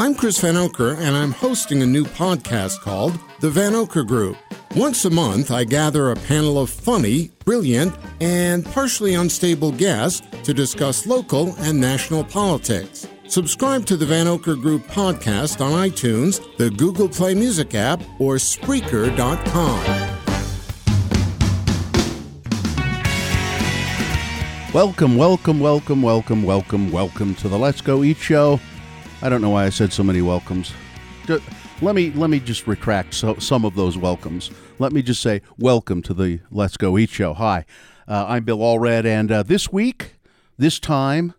I'm Chris Vanocur, and I'm hosting a new podcast called The Vanocur Group. Once a month, I gather a panel of funny, brilliant, and partially unstable guests to discuss local and national politics. Subscribe to the Vanocur Group podcast on iTunes, the Google Play Music app, or Spreaker.com. Welcome, welcome, welcome, welcome, welcome, welcome to the Let's Go Eat Show. I don't know why I said so many welcomes. Let me let me just retract so, some of those welcomes. Let me just say welcome to the Let's Go Eat Show. Hi, uh, I'm Bill Allred, and uh, this week, this time,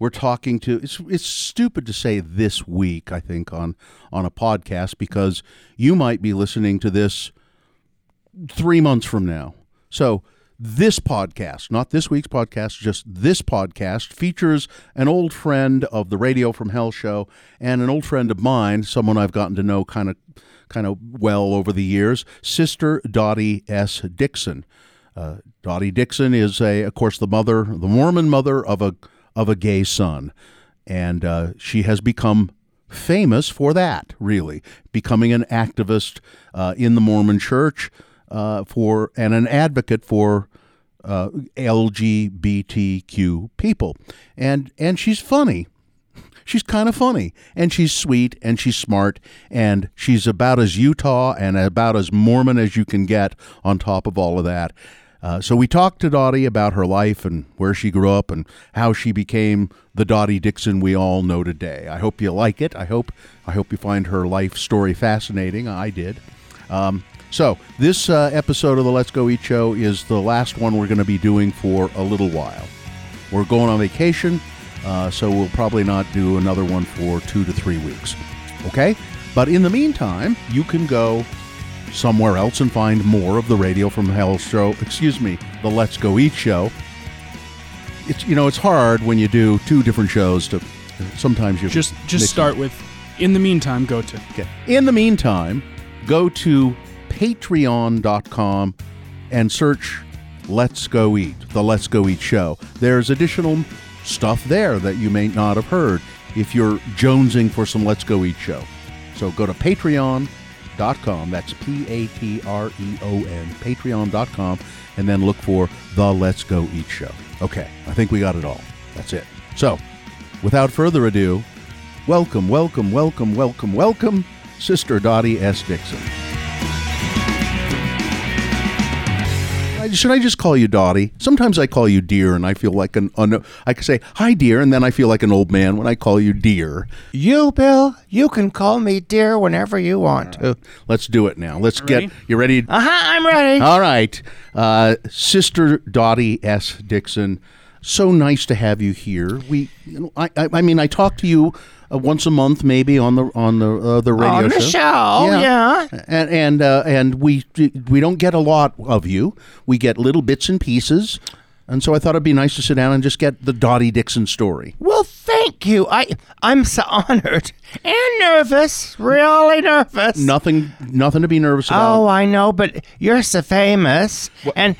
we're talking to. It's it's stupid to say this week. I think on on a podcast because you might be listening to this three months from now. So this podcast, not this week's podcast, just this podcast features an old friend of the Radio from Hell show and an old friend of mine, someone I've gotten to know kind of kind of well over the years, Sister Dottie S. Dixon. Uh, Dottie Dixon is a, of course, the mother, the Mormon mother of a of a gay son, and uh, she has become famous for that. Really, becoming an activist uh, in the Mormon Church uh, for and an advocate for uh, LGBTQ people, and and she's funny. She's kind of funny, and she's sweet, and she's smart, and she's about as Utah and about as Mormon as you can get. On top of all of that, uh, so we talked to Dottie about her life and where she grew up and how she became the Dottie Dixon we all know today. I hope you like it. I hope I hope you find her life story fascinating. I did. Um, so this uh, episode of the Let's Go Eat Show is the last one we're going to be doing for a little while. We're going on vacation, uh, so we'll probably not do another one for two to three weeks. Okay? But in the meantime, you can go somewhere else and find more of the Radio from Hell show. Excuse me, the Let's Go Eat show. It's you know it's hard when you do two different shows to. Sometimes you Just just them. start with. In the meantime, go to. Okay. In the meantime, go to patreon.com and search Let's Go Eat, the Let's Go Eat show. There's additional stuff there that you may not have heard if you're jonesing for some Let's Go Eat show. So go to patreon.com, that's P A T R E O N, patreon.com, and then look for the Let's Go Eat show. Okay, I think we got it all. That's it. So, without further ado, welcome, welcome, welcome, welcome, welcome, Sister Dottie S. Dixon. I- Should I just call you Dottie? Sometimes I call you dear, and I feel like an. Un- I can say hi, dear, and then I feel like an old man when I call you dear. You, Bill, you can call me dear whenever you want to. Let's do it now. Let's Ready? get you ready. Uh huh, I'm ready. All right, uh, Sister Dottie S. Dixon. So nice to have you here. We, you know, I, I, I mean, I talk to you uh, once a month, maybe on the on the uh, the radio show. On the show, yeah. and and uh, and we we don't get a lot of you. We get little bits and pieces, and so I thought it'd be nice to sit down and just get the Dottie Dixon story. Well, thank you. I I'm so honored and nervous, really nervous. Nothing, nothing to be nervous about. Oh, I know, but you're so famous, and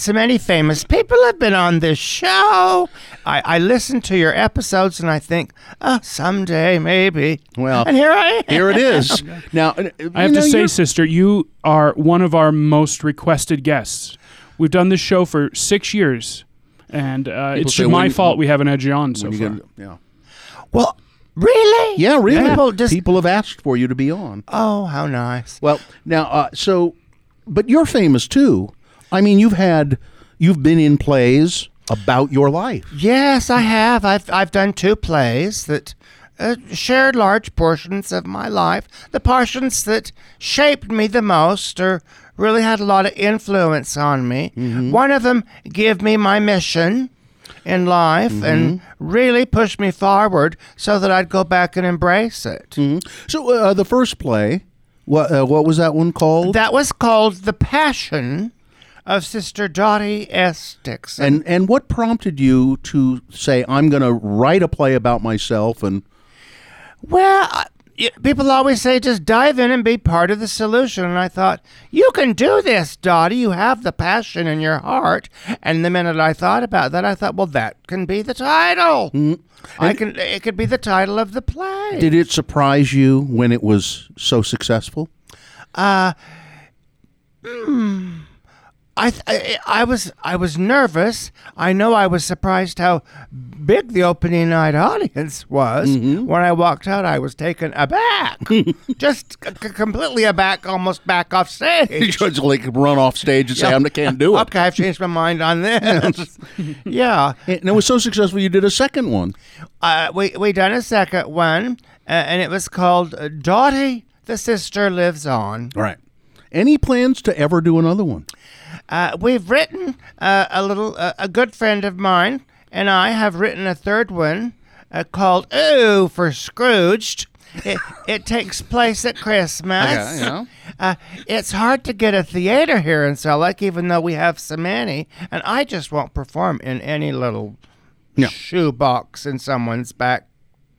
so many famous people have been on this show. I, I listen to your episodes and I think, oh, someday maybe. Well, and here I am. Here it is. Now, uh, I have know, to say, you're- sister, you are one of our most requested guests. We've done this show for six years, and uh, it's my when- fault we haven't had you on so you far. get- yeah. Well, really? Yeah, really. People just. People have asked for you to be on. oh, how nice. Well, now, uh, so, but you're famous too. I mean, you've had, you've been in plays about your life. Yes, I have. I've I've done two plays that uh, shared large portions of my life. The portions that shaped me the most, or really had a lot of influence on me. One of them gave me my mission in life and really pushed me forward so that I'd go back and embrace it. So, uh, the first play, what uh, what was that one called? That was called The Passion of Sister Dottie S. Dixon. and and what prompted you to say I'm going to write a play about myself and Well, I- people always say just dive in and be part of the solution. And I thought, you can do this, Dottie. You have the passion in your heart. And the minute I thought about that, I thought, well, that can be the title. Mm-hmm. I can. It could be the title of the play. Did it surprise you when it was so successful? I, th- I I was I was nervous. I know I was surprised how big the opening night audience was. Mm-hmm. When I walked out, I was taken aback, just c- completely aback, almost back off stage. You stage. just like run off stage and say, "I can't do it." Okay, I've changed my mind on this. yeah, And it was so successful, you did a second one. uh, we we done a second one, uh, and it was called uh, Dottie, the sister lives on. All right. Any plans to ever do another one? Uh, we've written uh, a little. Uh, a good friend of mine and I have written a third one uh, called "Ooh" for Scrooged. It, it takes place at Christmas. Okay, yeah. Uh, it's hard to get a theater here in Salt Lake, even though we have so many, and I just won't perform in any little Yeah. shoebox in someone's back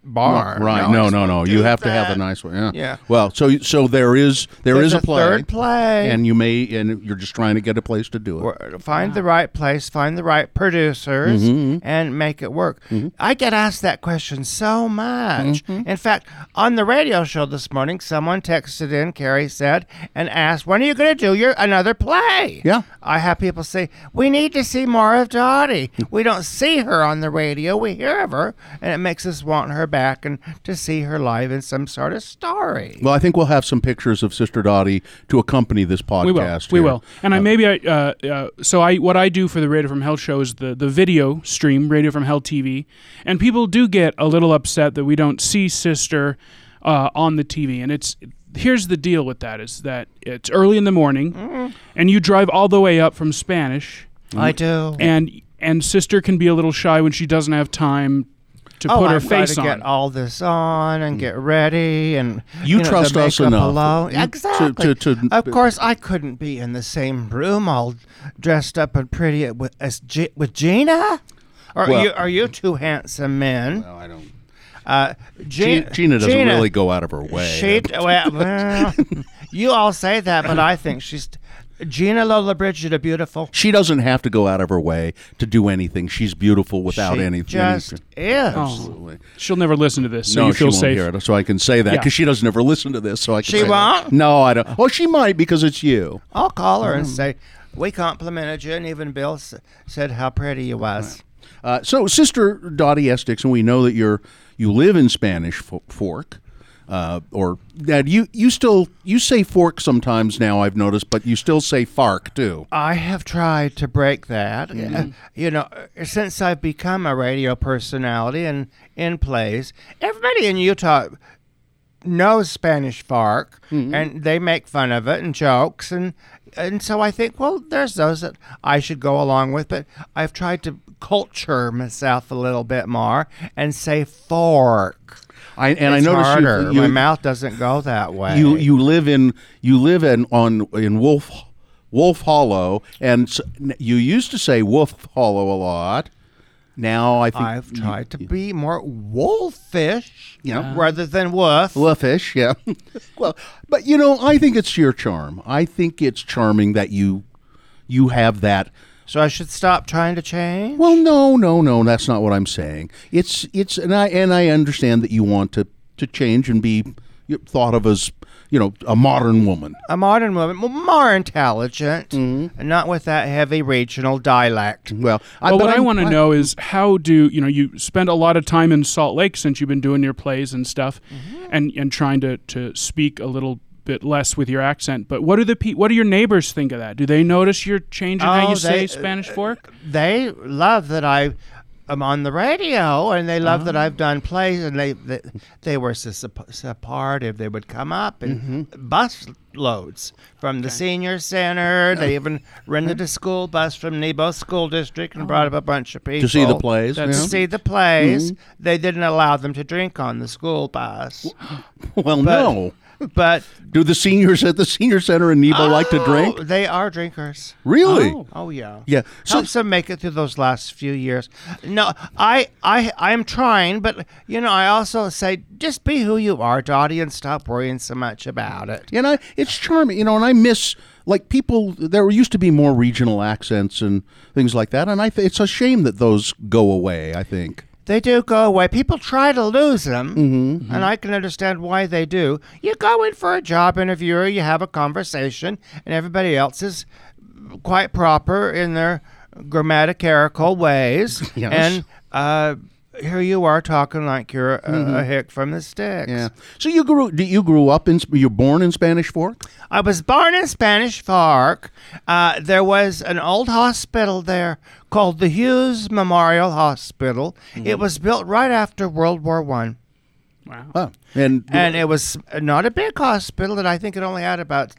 bar. right? I No, no, no. You have to have a nice one. Yeah. Yeah. Well, so so there is there There's is a play, third play. and you may and you're just trying to get a place to do it. Wor- find the right place, find the right producers, Mm-hmm, and make it work. I get asked that question so much. Mm-hmm. In fact, on the radio show this morning, someone texted in, Carrie said, and asked, "When are you going to do your another play?" Yeah. I have people say, "We need to see more of Dottie. we don't see her on the radio; we hear of her, and it makes us want her back and to see her live in some sort of story." Well, I think we'll have some pictures of Sister Dottie to accompany this podcast. We will. We will. And I maybe I uh, uh, so I what I do for the Radio from Hell show is the the video stream Radio from Hell TV, and people do get a little upset that we don't see Sister uh, on the TV, and it's. Here's the deal with that is that it's early in the morning, and you drive all the way up from Spanish, I do. and and sister can be a little shy when she doesn't have time to Oh, put her I've got face to on. get all this on and get ready and You know, the trust us enough alone. Exactly. to- to- of course, I couldn't be in the same room, all dressed up and pretty with as G- with Gina. Or Well- are you are you two handsome men? Well, I don't. Uh, Gina, Gina, Gina doesn't really go out of her way. She, well, well, you all say that, but I think she's Gina Lollobrigida, a beautiful. She doesn't have to go out of her way to do anything. She's beautiful without she anything. just is. Absolutely. She'll never listen to this, so no, you she feel won't safe. hear it, so I can say that Yeah. because she doesn't ever listen to this. So I can She say that. won't? No, I don't. Oh, she might because it's you. I'll call her and Mm. say, We complimented you, and even Bill s- said how pretty you was. Uh, so, Sister Dottie S. and we know that you're you live in Spanish Fo- Fork, uh, or Dad, you you still you say fork sometimes now. I've noticed, but you still say fark too. I have tried to break that. Mm-hmm. Uh, you know, uh, since I've become a radio personality and in plays, everybody in Utah knows Spanish Fark, Mm-hmm. and they make fun of it and jokes, and and so I think, well, there's those that I should go along with, but I've tried to culture myself a little bit more and say fork. I and it's I noticed harder. you, you My mouth doesn't go that way. you you live in you live in on in Wolf Wolf Hollow, and s- you used to say Wolf Hollow a lot. Now I think I've you- tried to be more wolfish Yeah. rather than wolf. Wolfish, yeah. well, but you know, I think it's your charm. I think it's charming that you you have that. So I should stop trying to change? Well, no, no, no, that's not what I'm saying. It's it's and I and I understand that you want to to change and be thought of as you know a modern woman. A modern woman, more intelligent, Mm-hmm. and not with that heavy regional dialect. Well, Well, but what I I'm- want to know is how do you know you spend a lot of time in Salt Lake since you've been doing your plays and stuff, Mm-hmm. and and trying to to speak a little bit less with your accent. But what do the pe- what do your neighbors think of that? Do they notice you're changing how Oh, you say Spanish fork? They love that I am on the radio, and they love Ah. that I've done plays, and they they, they were so sup- supportive. They would come up and Mm-hmm. bust boatloads from the senior center. They even rented a school bus from Nebo School District and brought up a bunch of people to see the plays. To yeah. see the plays. They didn't allow them to drink on the school bus. Well, but- no. But Do the seniors at the senior center in Nebo like to oh, drink? Oh, They are drinkers. Really? Oh. Oh yeah. Yeah. So helps them make it through those last few years. No, I, I, I'm trying, but you know, I also say just be who you are, Dottie, and stop worrying so much about it. and I, it's charming, you know, and I miss like people. There used to be more regional accents and things like that, and I th- it's a shame that those go away. I think. They do go away. People try to lose them, and I can understand why they do. You go in for a job interview, or you have a conversation, and everybody else is quite proper in their grammatical ways, Yes. and uh, here you are talking like you're a, a hick from the sticks. Yeah. So you grew. You grew up in. You're born in Spanish Fork. I was born in Spanish Fork. Uh, there was an old hospital there called the Hughes Memorial Hospital. Mm-hmm. It was built right after World War One, Wow. Oh, and and it was uh, not a big hospital. That I think it only had about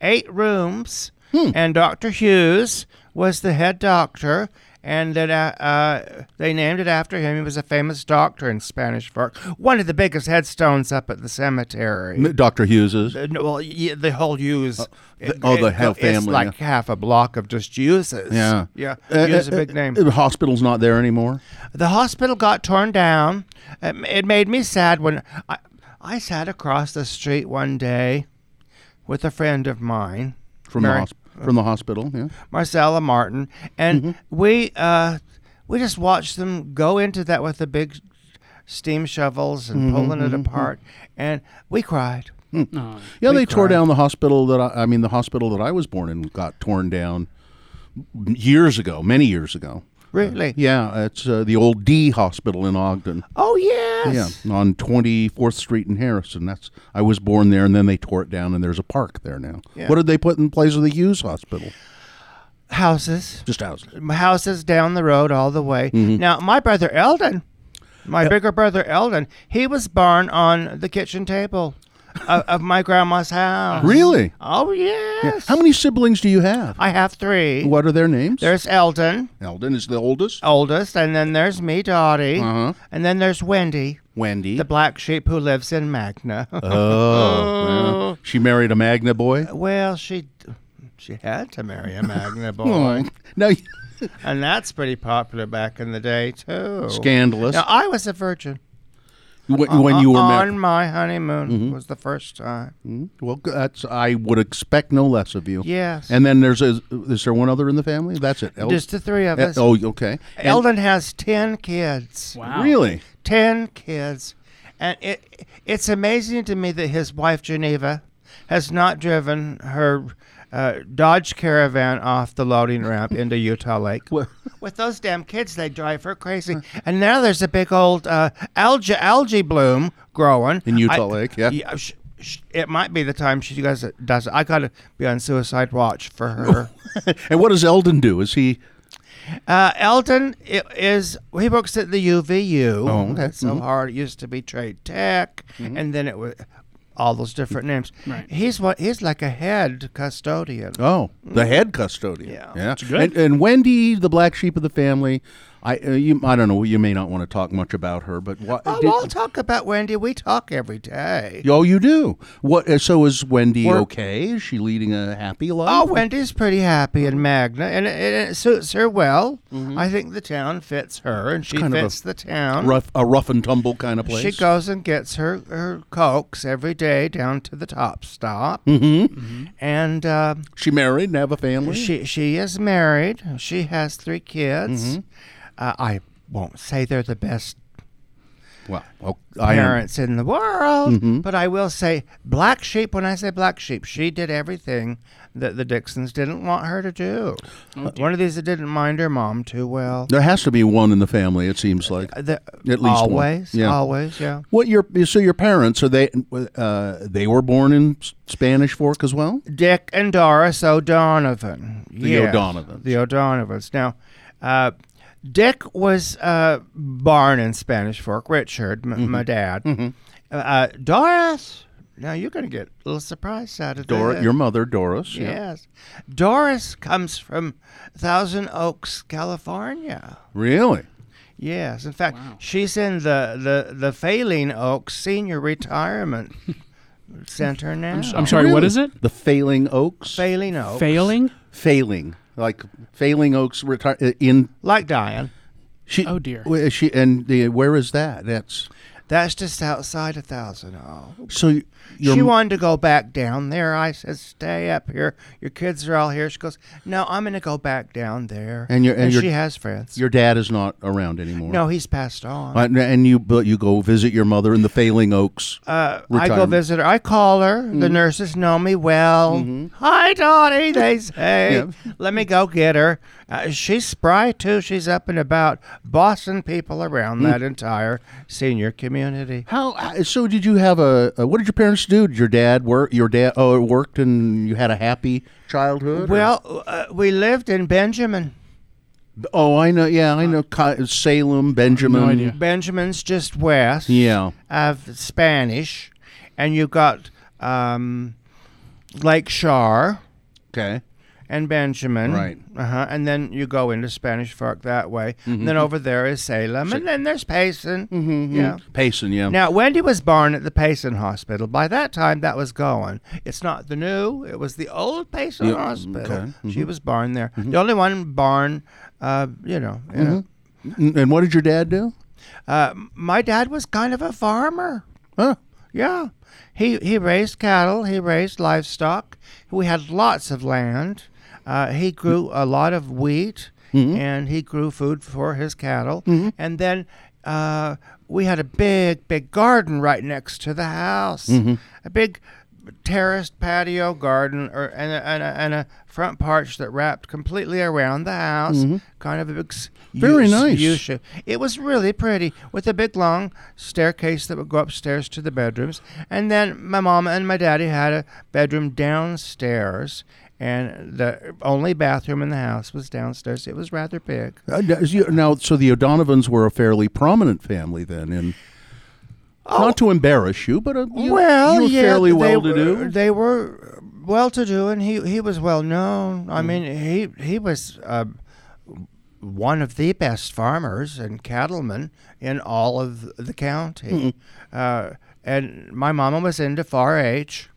eight rooms. Hmm. And Dr. Hughes was the head doctor. And that uh, uh, they named it after him. He was a famous doctor in Spanish Fork. One of the biggest headstones up at the cemetery. Dr. Hughes's. Uh, well, yeah, the whole Hughes. the- oh, the whole It's family, like half a block of just uses. Yeah. yeah. Uh, Hughes uh, a big uh, name. The hospital's not there anymore. The hospital got torn down. Um, It made me sad when I, I sat across the street one day with a friend of mine, From the Mary- hosp- from the hospital, yeah. Marcella Martin, and Mm-hmm. we uh, we just watched them go into that with the big steam shovels and Mm-hmm, pulling it apart, and we cried. Oh. Yeah, We they tore down the hospital that I, I mean, the hospital that I was born in got torn down years ago, many years ago. Really? Yeah, it's uh, the old Dee Hospital in Ogden. Oh yes. Yeah, on Twenty Fourth Street in Harrison. That's I was born there, and then they tore it down, and there's a park there now. Yeah. What did they put in place of the Hughes Hospital? Houses. Just houses. houses down the road all the way. Mm-hmm. Now, my brother Eldon, my bigger brother Eldon, he was born on the kitchen table of, of my grandma's house. Really? Oh yes. How many siblings do you have? I have three. What are their names? There's Eldon, Eldon is the oldest. oldest, and then there's me, Dottie, Uh-huh. and then there's Wendy, Wendy. the black sheep who lives in Magna. oh, yeah. she married a Magna boy. well, she she had to marry a Magna boy, Oh, no, and that's pretty popular back in the day too. scandalous. Now I was a virgin. When, when you were uh, uh, on married. my honeymoon mm-hmm. was the first time. Mm-hmm. Well, that's I would expect no less of you. Yes. And then there's a, is there one other in the family? That's it. El- Just the three of Eh, us. oh, okay. And- Eldon has ten kids. Wow. Really? Ten kids, and it it's amazing to me that his wife Geneva has not driven her. Uh, Dodge Caravan off the loading ramp into Utah Lake. With those damn kids, they drive her crazy. And now there's a big old uh, algae algae bloom growing In Utah I- Lake, yeah. sh- sh- it might be the time she does it. Does it. I gotta be on suicide watch for her. and what does Eldon do? Is he? Uh, Eldon i- is he works at the UVU. Oh, okay. It's so hard. It used to be Trade Tech, and then it was all those different names. Right. He's what he's like a head custodian. Oh, the mm. head custodian. Yeah. yeah. That's good. And, and Wendy, the black sheep of the family. I uh, you I don't know. You may not want to talk much about her, but what? Oh, did- I'll talk about Wendy. We talk every day. oh, you do. What? uh, So is Wendy We're- okay? Is she leading a happy life? Oh, Wendy's pretty happy in Magna, and it, it, it suits her well. I think the town fits her, and she Mm-hmm. kind fits the town. rough, a rough and tumble kind of place. She goes and gets her, her cokes every day down to the top stop, Mm-hmm. and uh, She married and have a family. she she is married. She has three kids. Uh, I won't say they're the best well, well, I am. parents in the world, Mm-hmm. but I will say black sheep. When I say black sheep, she did everything that the Dixons didn't want her to do. Oh, One of these that didn't mind her mom too well. There has to be one in the family. It seems like. The- At least one. always, Yeah. always, yeah. What your so your parents are they? Uh, they were born in Spanish Fork as well. Dick and Doris O'Donovan. The Yes, O'Donovans. The O'Donovans. Now, uh, Dick was uh, born in Spanish Fork. Richard, m- Mm-hmm. my dad. Uh, Doris, Now you're going to get a little surprised out of Dor- this. your mother, Doris. yeah. Yes. Doris comes from Thousand Oaks, California. Really? Yes. In fact, she's in the, the, the Failing Oaks Senior Retirement Center now. I'm sorry, what Really? is it? The Failing Oaks. Failing Oaks. Failing? failing, like Failing Oaks retire uh, in. Like dying. She, Oh, dear. She and the, where is that? That's That's just outside a Thousand Oaks. so. She wanted to go back down there. I said, "Stay up here. Your kids are all here." She goes, "No, I'm going to go back down there." And your- and your- she has friends. your dad is not around anymore. no, he's passed on. Uh, and you but you go visit your mother in the Failing Oaks. Uh, I go Mm-hmm. visit her. I call her. The nurses know me well. Hi, Dottie. They say. Yeah. Let me go get her. Uh, she's spry too. She's up and about, bossing people around Mm. that entire senior community. How uh, so? Did you have a, a? What did your parents Did your dad work? Your dad oh worked and you had a happy childhood. Well, uh, we lived in Benjamin. oh, I know. Yeah, I know. Salem, Benjamin. No idea. Benjamin's just west. Yeah. of Spanish, and you got um, Lake Shore Okay. And Benjamin. Right. Uh-huh. And then you go into Spanish Fork that way. And then over there is Salem. And then there's Payson. Mm-hmm. Yeah. Payson. Yeah. Now, Wendy was born at the Payson Hospital. By that time, that was going. It's not the new, it was the old Payson Yeah, Hospital. okay. She was born there. The only one born, uh, you know. N- and what did your dad do? uh, my dad was kind of a farmer. Huh. Yeah. He he raised cattle, he raised livestock. We had lots of land. Uh, he grew a lot of wheat and he grew food for his cattle. And then uh, we had a big, big garden right next to the house. A big terraced patio garden or and a, and, a, and a front porch that wrapped completely around the house. Kind of a big Very nice. U-shape. It was really pretty with a big long staircase that would go upstairs to the bedrooms. And then my mama and my daddy had a bedroom downstairs. And the only bathroom in the house was downstairs. It was rather big. Uh, now, so the O'Donovans were a fairly prominent family then, in not to embarrass you, but uh you, Oh. well, you were yeah, fairly they well to were- do. They were well to do, and he he was well known. Mm. I mean, he he was uh, one of the best farmers and cattlemen in all of the county. Uh, and my mama was into 4-H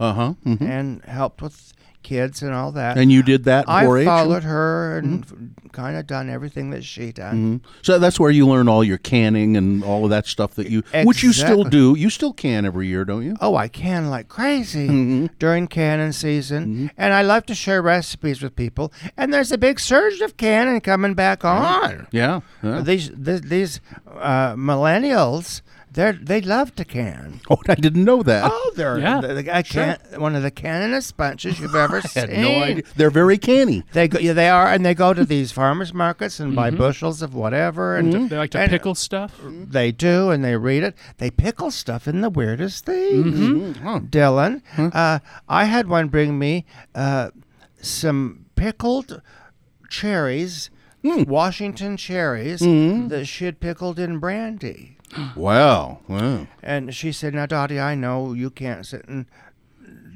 Uh huh. and helped with kids and all that. And you did that I 4-H? followed her and Mm-hmm. kind of done everything that she done. So that's where you learn all your canning and all of that stuff that you, which you still do. You still can every year, don't you? Oh, I can like crazy Mm-hmm. during canning season, and I love to share recipes with people. And there's a big surge of canning coming back on. Yeah. yeah. These th- these uh, millennials, they they love to can. Oh, I didn't know that. Oh, they're Yeah, the, the, I can't, one of the canniest bunches you've ever I seen. had no idea. They're very canny. They go, yeah, they are, and they go to these farmers markets and buy mm-hmm. bushels of whatever, and mm-hmm. They like to and pickle stuff. They do, and they read it. They pickle stuff in the weirdest things. Mm-hmm. Dylan, uh, I had one bring me uh, some pickled cherries, hmm. Washington cherries that she had pickled in brandy. Wow. Wow. And she said, "Now, Dottie, I know you can't sit and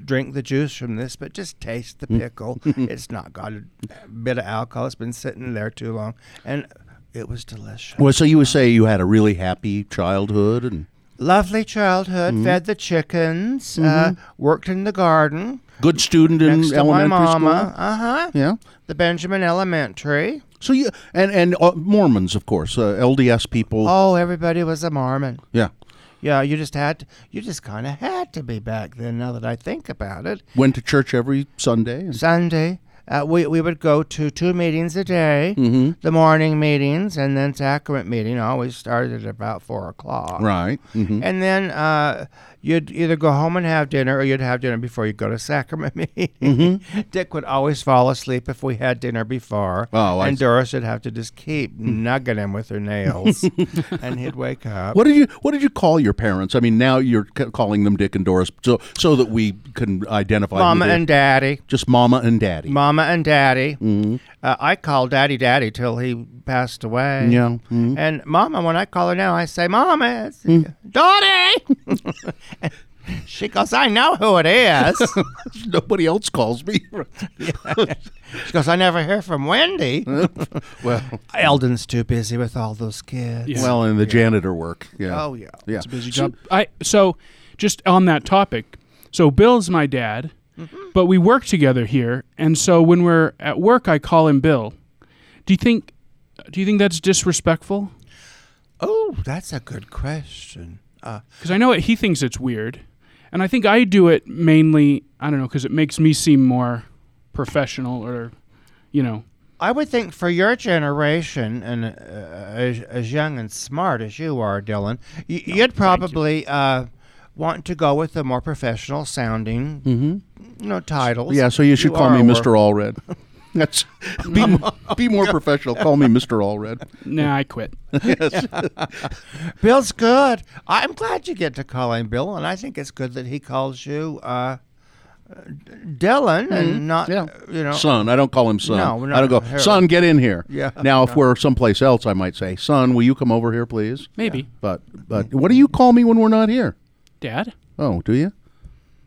drink the juice from this, but just taste the pickle. it's not got a bit of alcohol. It's been sitting there too long, and it was delicious." Well, so you would say you had a really happy childhood, and Lovely childhood. Mm-hmm. Fed the chickens. Uh, worked in the garden good student in to my mama. school. Uh huh. Yeah. The Benjamin Elementary. So you and and uh, Mormons, of course, uh, LDS people. Oh, everybody was a Mormon. Yeah. Yeah, you just had to, you just kind of had to be back then. Now that I think about it, Went to church every Sunday. Sunday. Uh, we, we would go to two meetings a day, Mm-hmm. the morning meetings, and then sacrament meeting always started at about four o'clock. Right. hmm And then uh, you'd either go home and have dinner, or you'd have dinner before you go to sacrament meeting. Mm-hmm. Dick would always fall asleep if we had dinner before, Oh, and. Doris would have to just keep nugging him with her nails, and he'd wake up. What did you What did you call your parents? I mean, now you're c- calling them Dick and Doris, so so that we can identify. Mama and Daddy. just Mama and Daddy. Mama and Daddy. Uh, I called Daddy Daddy till he passed away. Yeah. mhm. And Mama, when I call her now, I say, Mama, it's Dottie. She goes, I know who it is. Nobody else calls me. she goes, I never hear from Wendy. well, Eldon's too busy with all those kids. Yeah. well, and the janitor work. Yeah. Oh, yeah. yeah. It's a busy job. I so just on that topic. So Bill's my dad, but we work together here, and so when we're at work, I call him Bill. Do you think? Do you think that's disrespectful? Oh, that's a good question. Uh, Because I know it, he thinks it's weird, and I think I do it mainly. I don't know because it makes me seem more professional, or you know. I would think for your generation and uh, as, as young and smart as you are, Dylan, y- you'd probably uh, want to go with the more professional sounding, Mm-hmm. you know, titles. Yeah, so you should call me Mr. Allred. That's be, be more professional. Call me Mr. Allred. Nah, I quit. Bill's good. I'm glad you get to call him Bill, and I think it's good that he calls you uh, Dylan and not, Yeah. you know, Son, I don't call him son. No, I don't go, no, son, get in here. Yeah. Now, if we're someplace else, I might say, son, will you come over here, please? Maybe, But, but what do you call me when we're not here? Dad. Oh, do you?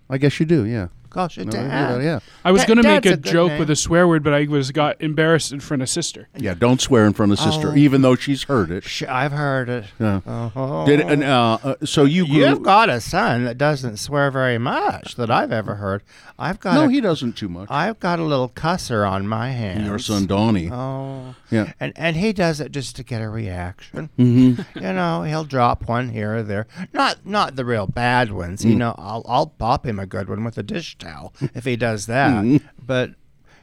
I guess you do. Yeah. Calls you No, dad. yeah, yeah. I was Da- gonna make Dad's a, a good joke name. with a swear word, but I was got embarrassed in front of sister. Yeah. Don't swear in front of sister, Oh. even though she's heard it. Sh- I've heard it. Yeah. Oh. Did and uh, uh, so you grew? You've got a son that doesn't swear very much that I've ever heard. I've got no, a, he doesn't too much. I've got a little cusser on my hands. Your son Donnie. Oh. Yeah. And and he does it just to get a reaction. Mm-hmm. You know, he'll drop one here or there. Not not the real bad ones. Mm. You know, I'll I'll pop him a good one with a dish towel if he does that. Mm-hmm. But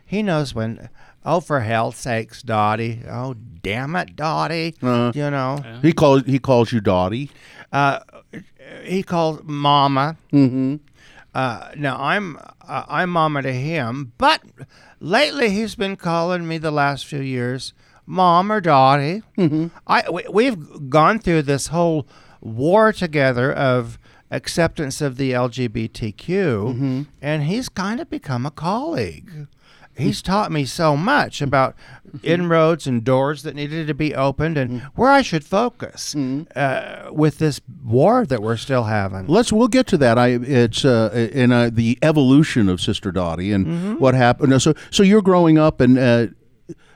he knows when. Oh, for hell's sakes, Dottie! Oh, damn it, Dottie! Uh-huh. you know, He calls he calls you Dottie. uh, he calls Mama. Mm-hmm. Uh, now I'm uh, I'm Mama to him, but lately he's been calling me the last few years Mom or Dottie. Mm-hmm. I we, we've gone through this whole war together of acceptance of the LGBTQ, and he's kind of become a colleague. He's taught me so much about inroads and doors that needed to be opened and where I should focus uh, with this war that we're still having. Let's we'll get to that. I it's uh, in uh, the evolution of Sister Dottie and Mm-hmm. what happened. So so you're growing up and.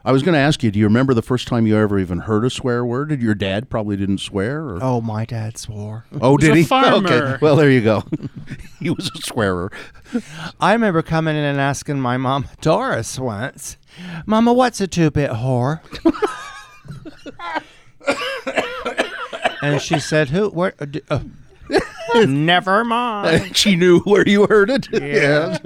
I was going to ask you, do you remember the first time you ever even heard a swear word? Did your dad probably didn't swear? Or? Oh, my dad swore. Oh, was did he? farmer. Okay. Well, there you go. he was a swearer. I remember coming in and asking my mom, Doris, once, Mama, what's a two bit whore? and she said, Who? Where? Uh, uh, never mind. she knew where you heard it. Yeah.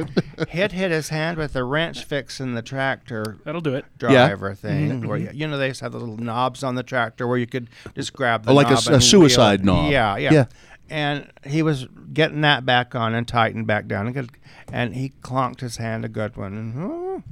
He'd hit his hand with a wrench fixing the tractor That'll do it. driver mm-hmm. thing. Where you, you know, they used to have the little knobs on the tractor where you could just grab the Oh, like a knob s- a and suicide wheel knob. Yeah, yeah, Yeah. And he was getting that back on and tightened back down, and, and he clonked his hand a good one. And, oh,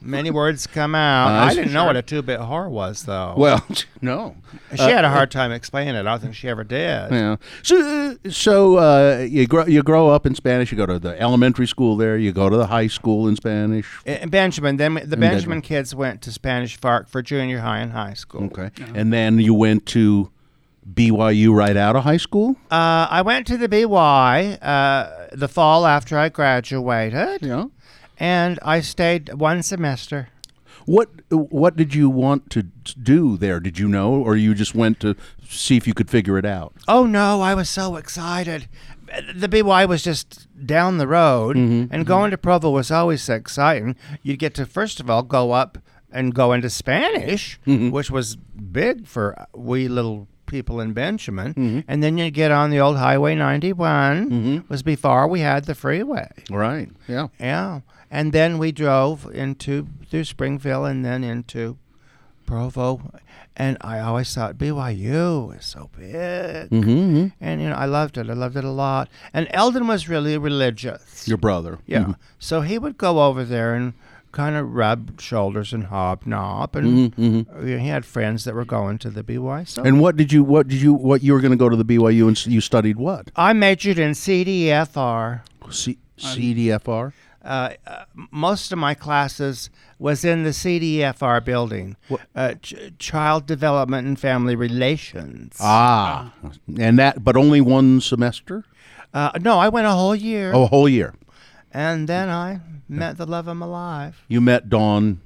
many words come out. Uh, I didn't know what a two-bit whore was, though. Well, no. she had a hard time explaining it. I don't think she ever did. Yeah. So, uh, so uh, you grow you grow up in Spanish. You go to the elementary school there. You go to the high school in Spanish. And Benjamin, then the Benjamin. Benjamin kids went to Spanish Fark for junior high and high school. Okay. And then you went to BYU right out of high school. Uh, I went to the BY uh, the fall after I graduated, Yeah. and I stayed one semester. What What did you want to do there? Did you know, or you just went to see if you could figure it out? Oh no, I was so excited. The BY was just down the road, and going to Provo was always so exciting. You'd get to first of all go up and go into Spanish, which was big for we little people in Benjamin, and then you get on the old Highway 91. Was before we had the freeway. Right. Yeah. Yeah, and then we drove into through Springville and then into Provo, and I always thought BYU is so big, Mm-hmm. and you know I loved it. I loved it a lot. And Eldon was really religious. Your brother. yeah, Mhm. so he would go over there and kind of rubbed shoulders and hobnob, and uh, he had friends that were going to the BY. So And what did you? What did you? What you were going to go to the BYU and you studied what? I majored in CDFR. C- CDFR. uh, uh, most of my classes was in the CDFR building, uh, Ch- Child Development and Family Relations. Ah, and that, but only one semester? Uh, no, I went a whole year, Oh, a whole year. And then I met the love of my life, You met Don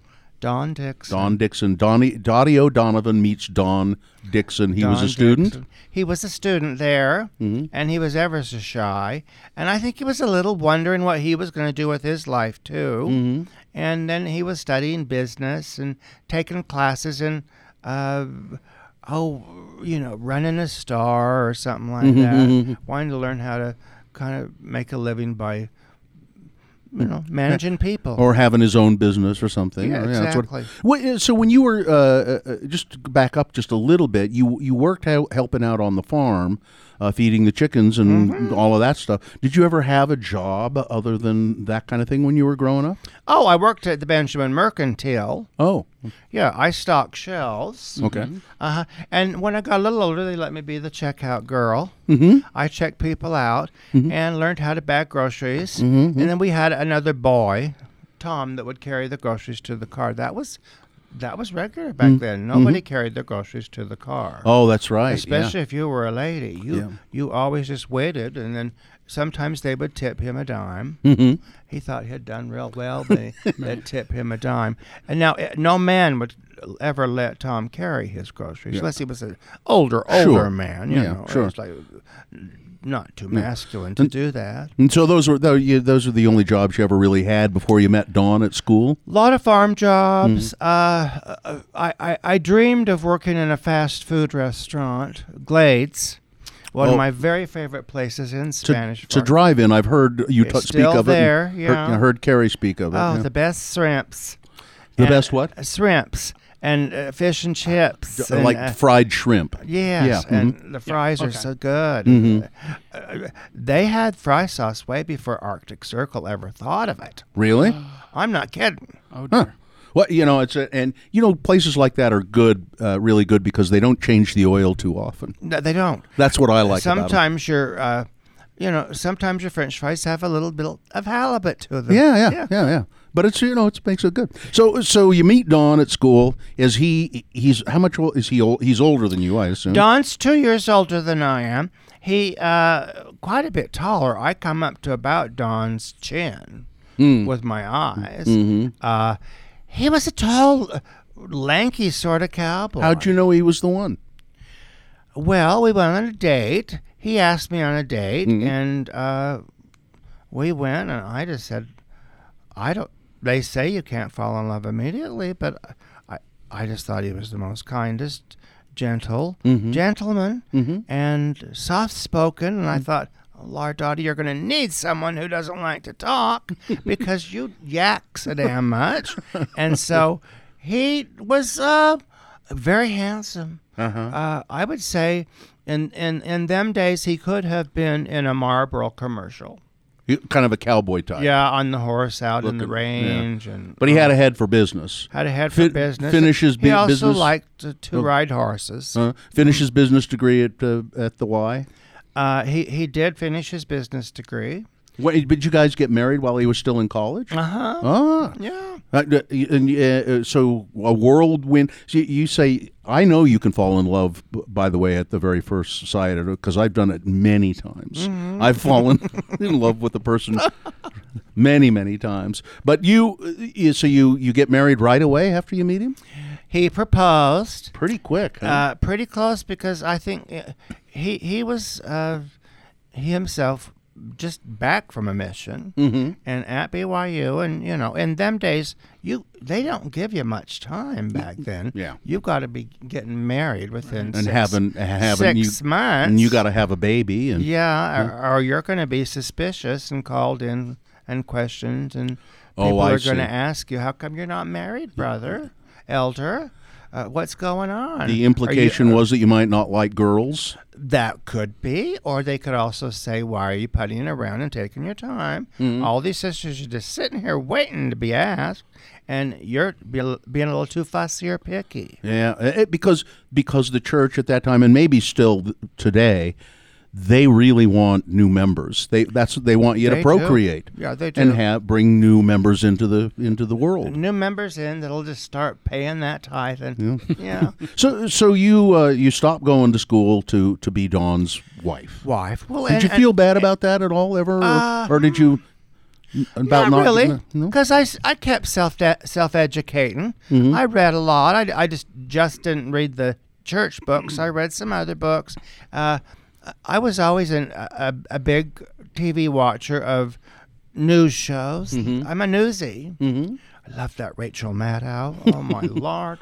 Don Dixon. Don Dixon. Donnie Dottie O'Donovan meets Don Dixon. He was Don a student. Dixon. He was a student there, mm-hmm. and he was ever so shy. And I think he was a little wondering what he was going to do with his life too. Mm-hmm. And then he was studying business and taking classes in, uh, oh, you know, running a star or something like mm-hmm, that. Wanting to learn how to kind of make a living by, you know, managing people. Or having his own business or something. Yeah, Or, that's what- exactly. Uh, so when you were uh, uh, just to back up just a little bit, you you worked out helping out on the farm, uh, feeding the chickens and Mm-hmm. all of that stuff. Did you ever have a job other than that kind of thing when you were growing up? oh, I worked at the Benjamin Mercantile. Oh, Yeah, I stocked shelves. okay. Uh-huh. And when I got a little older, they let me be the checkout girl. Mm-hmm. I checked people out and learned how to bag groceries. And then we had another boy, Tom, that would carry the groceries to the car. That was that was regular back then. Nobody carried their groceries to the car. Oh, that's right. yeah. Especially if you were a lady. You Yeah. you always just waited and then sometimes they would tip him a dime. Mhm. He thought he had done real well. They, they'd tip him a dime. And now, eh, no man would ever let Tom carry his groceries unless he was an older, older Sure. man. You Yeah, know, sure. It's like not too masculine to do that. And so those were those were the only jobs you ever really had before you met Don at school. A lot of farm jobs. Mm-hmm. Uh, I, I, I dreamed of working in a fast food restaurant, Glades, one Oh. of my very favorite places in Spanish. it's a drive-in. I've heard you t- speak still of it. and there, heard- yeah. I heard Carrie speak of it. Oh, yeah. the best shrimps. The And- best what? Shrimps and uh, fish and chips. and, like uh, fried shrimp. Yes, Yeah, mm-hmm. and the fries are okay. so good. Mhm. Uh, they had fry sauce way before Arctic Circle ever thought of it. Really? I'm not kidding. Oh Huh. dear. Well, you know, it's a, and you know places like that are good, uh, really good because they don't change the oil too often. No, they don't. That's what I like about 'em. sometimes your, uh, you know, sometimes your French fries have a little bit of halibut to them. Yeah, Yeah, yeah, yeah, yeah, But it's you know it makes it good. So so you meet Don at school. Is he he's how much old is he? Old? He's older than you, I assume. Don's two years older than I am. He uh, quite a bit taller. I come up to about Don's chin Hmm. with my eyes. Mm-hmm. Uh, he was a tall, lanky sort of cowboy. How'd you know he was the one? Well, we went on a date. He asked me on a date, Mhm. and uh, we went, and I just said, "I don't." They say you can't fall in love immediately, but I, I just thought he was the most kindest, gentle Mhm. gentleman, Mm-hmm. and soft-spoken. And I thought, oh, Lord, Dottie, you're going to need someone who doesn't like to talk because you yak so damn much. and so he was uh, very handsome. Uh-huh. Uh, I would say in, in, in them days he could have been in a Marlboro commercial. Kind of a cowboy type. Yeah, on the horse out in the Looking- yeah. range, and But he uh, had a head for business. had a head Fi- for business. finish his he also business- liked to, to Oh. ride horses. Uh, finished his business degree at uh, at the Y. Uh, he he did finish his business degree. Wait, did you guys get married while he was still in college? Uh huh. Ah, Yeah. Uh, and, uh, so a whirlwind. So you say, I know you can fall in love. By the way, at the very first sight, because I've done it many times. Mm-hmm. I've fallen in love with a person many, many times. But you, uh, you, so you you get married right away after you meet him? He proposed. Pretty quick. Huh? Uh, pretty close because I think uh, he he was uh, he himself just back from a mission mm-hmm. and at BYU and you know in them days you they don't give you much time back then. Yeah. You've got to be getting married within And six, having having six you, months. and you got to have a baby. And yeah, or, or you're going to be suspicious and called in and questioned, and Oh, people I are going to ask you, "How come you're not married, brother, elder? Uh, what's going on?" The you- implication was that you might not like girls. that could be, or they could also say, "Why are you putting around and taking your time? Mm-hmm. All these sisters are just sitting here waiting to be asked, and you're be, being a little too fussy or picky." Yeah, it, because because the church at that time, and maybe still today, they really want new members. They that's what they want you They to do. procreate. Yeah, they do. And have bring new members into the into the world. New members in that'll just start paying that tithe and yeah. So so you uh, you stopped going to school to to be Don's wife. Wife. Well, Did and- you and- feel bad about that at all ever, or, Uh, or did you about not really, No? because I kept self self educating. Mm-hmm. I read a lot. I, I just just didn't read the church books. I read some other books. Uh, I was always an, a, a big TV watcher of news shows. Mm-hmm. I'm a newsie. I love that Rachel Maddow. Oh my lord.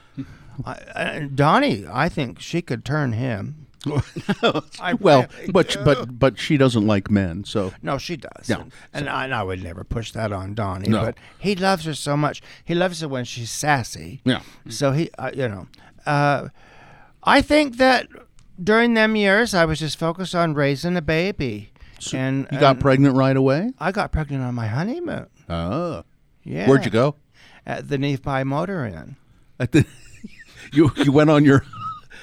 I, I, Donnie, I think she could turn him. I Well, but but but she doesn't like men, so No, she does. Yeah, And, and I, and I would never push that on Donnie. No. But he loves her so much. He loves her when she's sassy. yeah. So he, uh, you know, uh, I think that during them years, I was just focused on raising a baby. and You got and pregnant right away. I got pregnant on my honeymoon. Oh, Yeah. where'd you go? At the Nephi Motor Inn. At the, you you went on your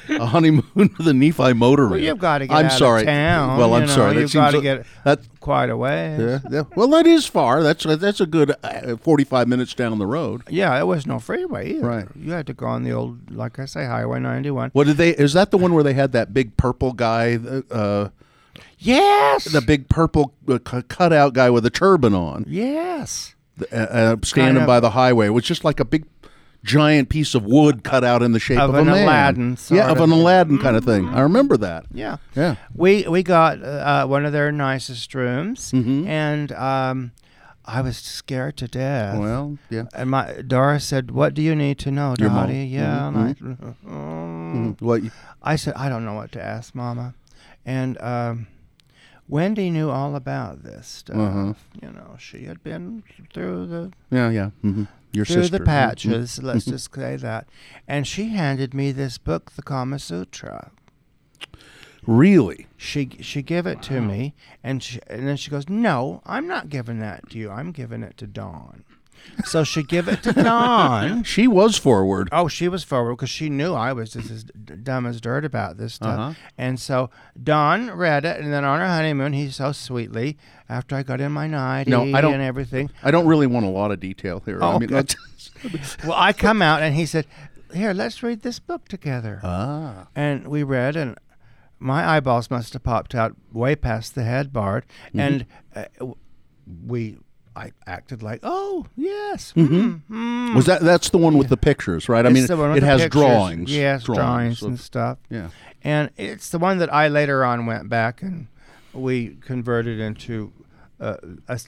a honeymoon to the Nephi Motor Well, you've got to get I'm out sorry. of town. Well, I'm know, sorry. That You've got to get that. quite a way. Yeah, yeah. Well, that is far. That's that's a good uh, 45 minutes down the road. Yeah, it was no freeway either. Right. You had to go on the old, like I say, Highway 91. What did they? Is that the one where they had that big purple guy? Uh, Yes. the big purple uh, cu- cutout guy with a turban on, yes. uh, uh, standing Kind of- by the highway. It was just like a big, giant piece of wood cut out in the shape of, Of a an man. Aladdin yeah, of of. an Aladdin kind of thing. I remember that. Yeah. Yeah. We we got uh, one of their nicest rooms, Mm-hmm. and um, I was scared to death. Well, yeah. and my Doris said, "What do you need to know, Your mom. Dottie?" Yeah, and I, "Mm." Mm, What? you- I said, "I don't know what to ask, Mama," and um, Wendy knew all about this stuff. Uh-huh. You know, she had been through the Yeah, yeah. hmm Your through sister. the patches. Let's mm-hmm. just say that, and she handed me this book, the Kama Sutra. Really? she she gave it to me and she, and then she goes no i'm not giving that to you i'm giving it to Don so she give it to Don. She was forward. oh she was forward because she knew i was just as d- dumb as dirt about this stuff Uh-huh. and so Don read it and then on our honeymoon he so sweetly after i got in my nightie No, I don't- and everything I don't really want a lot of detail here. I Oh, mean, okay. well i come out and he said here let's read this book together ah. and we read and my eyeballs must have popped out way past the headboard Mm-hmm. and uh, w- we i acted like oh yes mm, mm. Was that that's the one with the pictures, right? I It's mean, with it has pictures. drawings. yes drawings, of- and stuff yeah. and it's the one that i later on went back and we converted into uh, a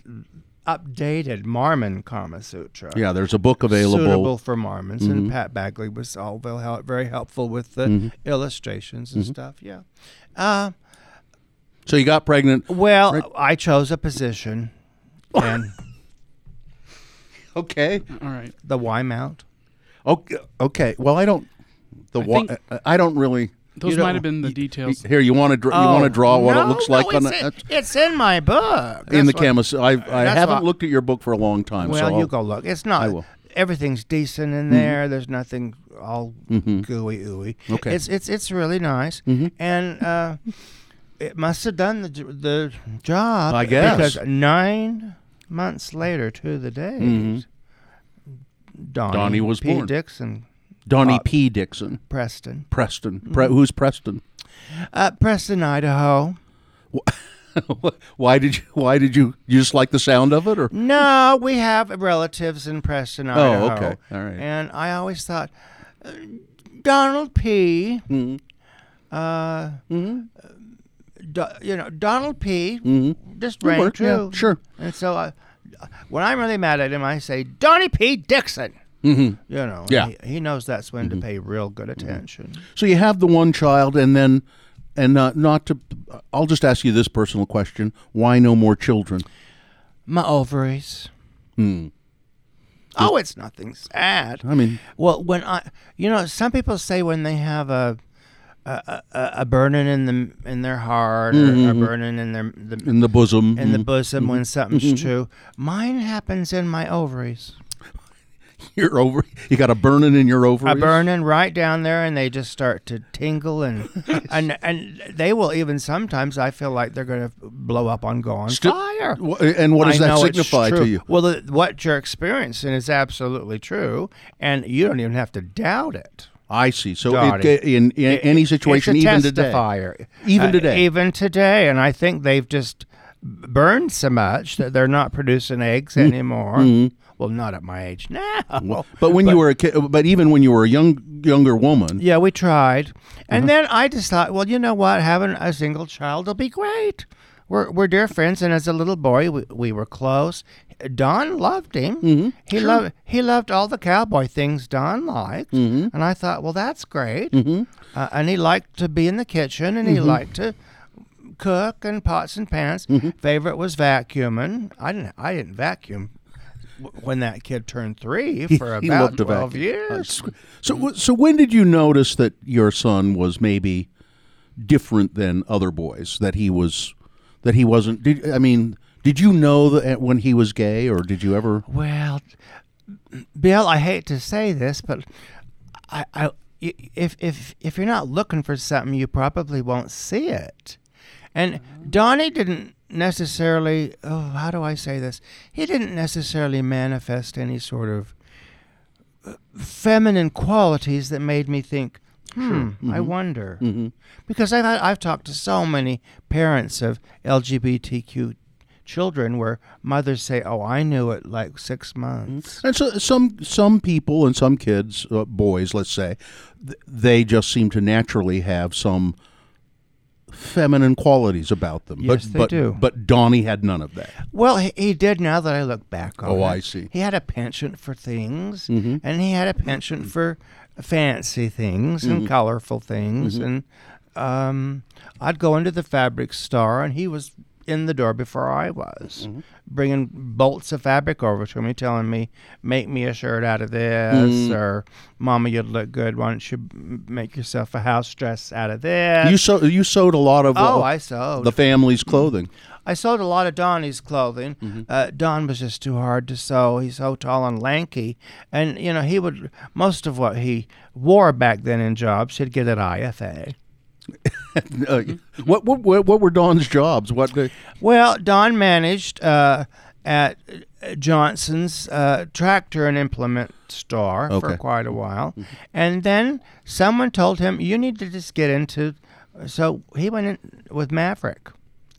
updated Mormon Kama Sutra. Yeah, there's a book available. Mm-hmm. Suitable for Mormons, and Pat Bagley was all very, helpful with the Mm-hmm. illustrations and stuff. Yeah. Uh, So you got pregnant. well, Right. I chose a position, and Okay. All right. the Y mount. Okay. Okay. Well, I don't. The I wa- think- I- I don't really. Those might have been the y- details. Here, you want to dr- you want to draw what no, it looks no, like on it's, the, in, it's in my book. in the That's what- camus. I I that's haven't what- looked at your book for a long time. Well, so you I'll- go look. It's not. I will. Everything's decent in there. There's nothing all Mhm. gooey ooey. Okay. It's it's it's really nice, Mhm. and uh, it must have done the j- the job. I guess. because nine months later to the day, Mhm. Donnie, Donnie was P. born. Dixon, Donnie uh, P. Dixon, Preston, Preston. Mm-hmm. Pre- who's Preston? uh, Preston, Idaho. why did you? Why did you? You just like the sound of it, or? No, we have relatives in Preston, Idaho. Oh, okay. All right. And I always thought uh, Donald P. Mhm. Uh, Mhm. Do, you know, Donald P. Mhm. just rang work, yeah, sure. And so I, when I'm really mad at him, I say, Donnie P. Dixon. Mhm. You know, Yeah. Mm-hmm. he, he knows that's when to pay real good attention. So you have the one child, and then, and not not to. I'll just ask you this personal question: Why no more children? My ovaries. Hmm. Oh, it's nothing sad. I mean, Well, when I, you know, some people say when they have a a, a, a burning in the in their heart or a Mhm. burning in their the, in the bosom. in the bosom when something's true. Mine happens in my ovaries. You're over. You got a burning in your ovaries. a burning right down there, and they just start to tingle, and and and they will even sometimes. I feel like they're going to blow up on go on Still- fire. And what does I that signify to you? Well, the, what you're experiencing is absolutely true, and you don't even have to doubt it. I see. So it, in, in any situation, even today. Even Uh, today. even today, and I think they've just burned so much that they're not producing eggs anymore. Well, not at my age now. Well, but when you were a kid, but even when you were a young younger woman, Yeah, we tried. Uh-huh. And then I just thought, well, you know what? Having a single child will be great. We're, we're dear friends, and as a little boy, we, we were close. Don loved him. Mm-hmm. He loved he loved all the cowboy things Don liked, Mm-hmm. and I thought, well, that's great. Uh, and he liked to be in the kitchen, and he Mm-hmm. liked to cook and pots and pans. Mm-hmm. Favorite was vacuuming. I didn't I didn't vacuum when that kid turned three for he about to twelve years. So, so when did you notice that your son was maybe different than other boys? That he was, that he wasn't. Did I mean? Did you know that when he was gay, or did you ever? Well, Bill, I hate to say this, but I, I if if if you're not looking for something, you probably won't see it. And Donnie didn't necessarily. Oh, how do I say this? He didn't necessarily manifest any sort of uh, feminine qualities that made me think. Hmm. I wonder. Because I've I've talked to so many parents of LGBTQ children where mothers say, "Oh, I knew it like six months." And so some some people and some kids, uh, boys, let's say, th- they just seem to naturally have some feminine qualities about them. Yes, but they but do. but Donnie had none of that. Well, he, he did. Now that I look back on Oh, it. I see. He had a penchant for things, Mm-hmm. and he had a penchant for fancy things Mm-hmm. and colorful things. And um, I'd go into the fabric store, and he was in the door before I was, Mm-hmm. bringing bolts of fabric over to me, telling me, "Make me a shirt out of this," Mm-hmm. or "Mama, you'd look good. Why don't you make yourself a house dress out of this?" You so you sewed a lot of oh, uh, I sewed. the family's clothing. I sewed a lot of Donnie's clothing. Mm-hmm. Uh, Don was just too hard to sew. He's so tall and lanky, and you know he would most of what he wore back then in jobs he'd get at IFA. Uh, what, what what what were Don's jobs? What the, Well, Don managed uh, at Johnson's uh, tractor and implement store Okay. for quite a while, and then someone told him you need to just get into. So he went in with Maverik.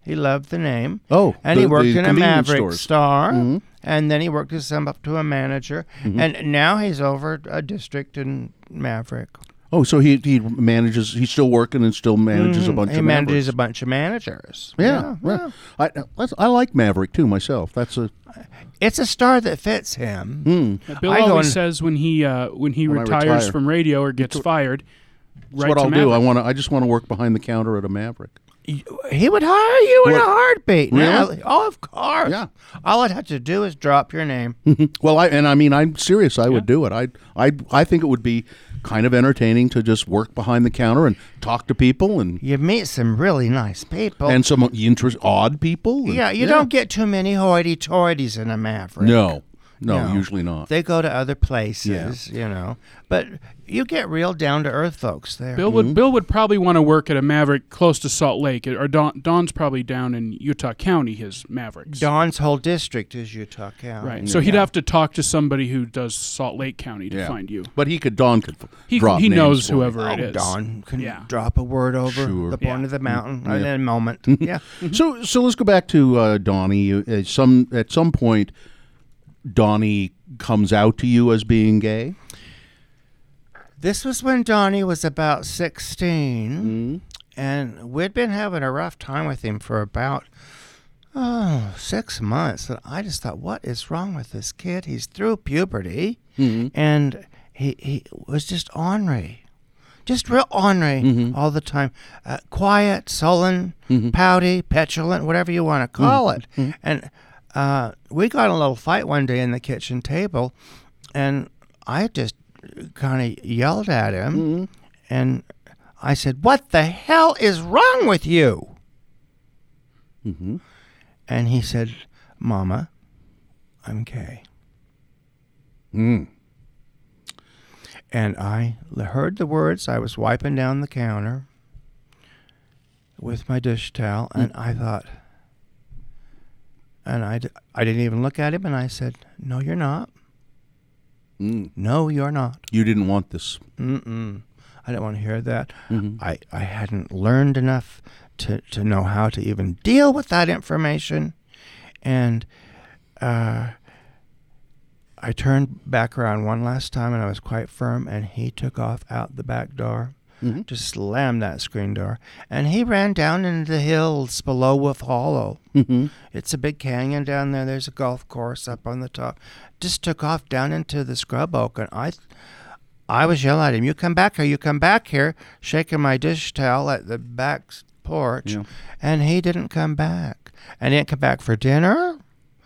He loved the name. Oh, and the- he worked in a Maverik stores. store, and then he worked himself up to a manager, Mm-hmm. and now he's over a district in Maverik. oh, so he he manages. He's still working and still manages a Mhm. bunch he of manages Maveriks. a bunch of managers. Yeah, yeah. I that's- I like Maverik too myself. That's a It's a star that fits him. hmm. Bill I always in- says when he uh, when he When retires retire. from radio or gets fired, That's right what I'll do. I want to. I just want to work behind the counter at a Maverik. He would hire you in What? a heartbeat. Really? Now, oh, of course. Yeah. All I'd have to do is drop your name. Well, I and I mean I'm serious. I would do it. I I I think it would be kind of entertaining to just work behind the counter and talk to people and You meet some really nice people. and some interest odd people. and- yeah, you don't get too many hoity-toities in a Maverik. No, no, No. usually not. They go to other places, you know. But you get real down-to-earth folks there. Bill Mm-hmm. would Bill would probably want to work at a Maverik close to Salt Lake, or Don, Don's probably down in Utah County. His Maveriks, Don's whole district is Utah County. right? So he'd have to talk to somebody who does Salt Lake County to Yeah. find you. But he could. Don could. He drop he names knows for me. whoever Oh, it is. Don can Yeah. drop a word over Sure. the point Yeah. of the mountain Yeah. in a moment. yeah. So so let's go back to uh, Donnie. Uh, some at some point, Donnie comes out to you as being gay. This was when Donnie was about 16, Mm-hmm. and we'd been having a rough time with him for about oh, six months. And I just thought, what is wrong with this kid? He's through puberty, Mm-hmm. and he, he was just ornery. Just real ornery Mm-hmm. all the time. Uh, quiet, sullen, pouty, petulant, whatever you want to call Mm-hmm. it. And uh, we got a little fight one day in the kitchen table, and I just kind of yelled at him, Mm-hmm. and I said, "What the hell is wrong with you?" Mm-hmm. And he said, "Mama, I'm gay." Mm. And I heard the words. I was wiping down the counter with my dish towel, and I thought, and I, d- I didn't even look at him, and I said, No, you're not. Mm. No, you're not. You didn't want this. Mm-mm. I didn't want to hear that. Mhm. I, I hadn't learned enough to, to know how to even deal with that information. And uh, I turned back around one last time and I was quite firm, and he took off out the back door, Mhm. just slammed that screen door, and he ran down into the hills below Wolf Hollow. Mhm. It's a big canyon down there. There's a golf course up on the top. Just took off down into the scrub oak, and I, I was yelling at him, "You come back here! You come back here!" Shaking my dish towel at the back porch, Yeah. and he didn't come back. And he didn't come back for dinner.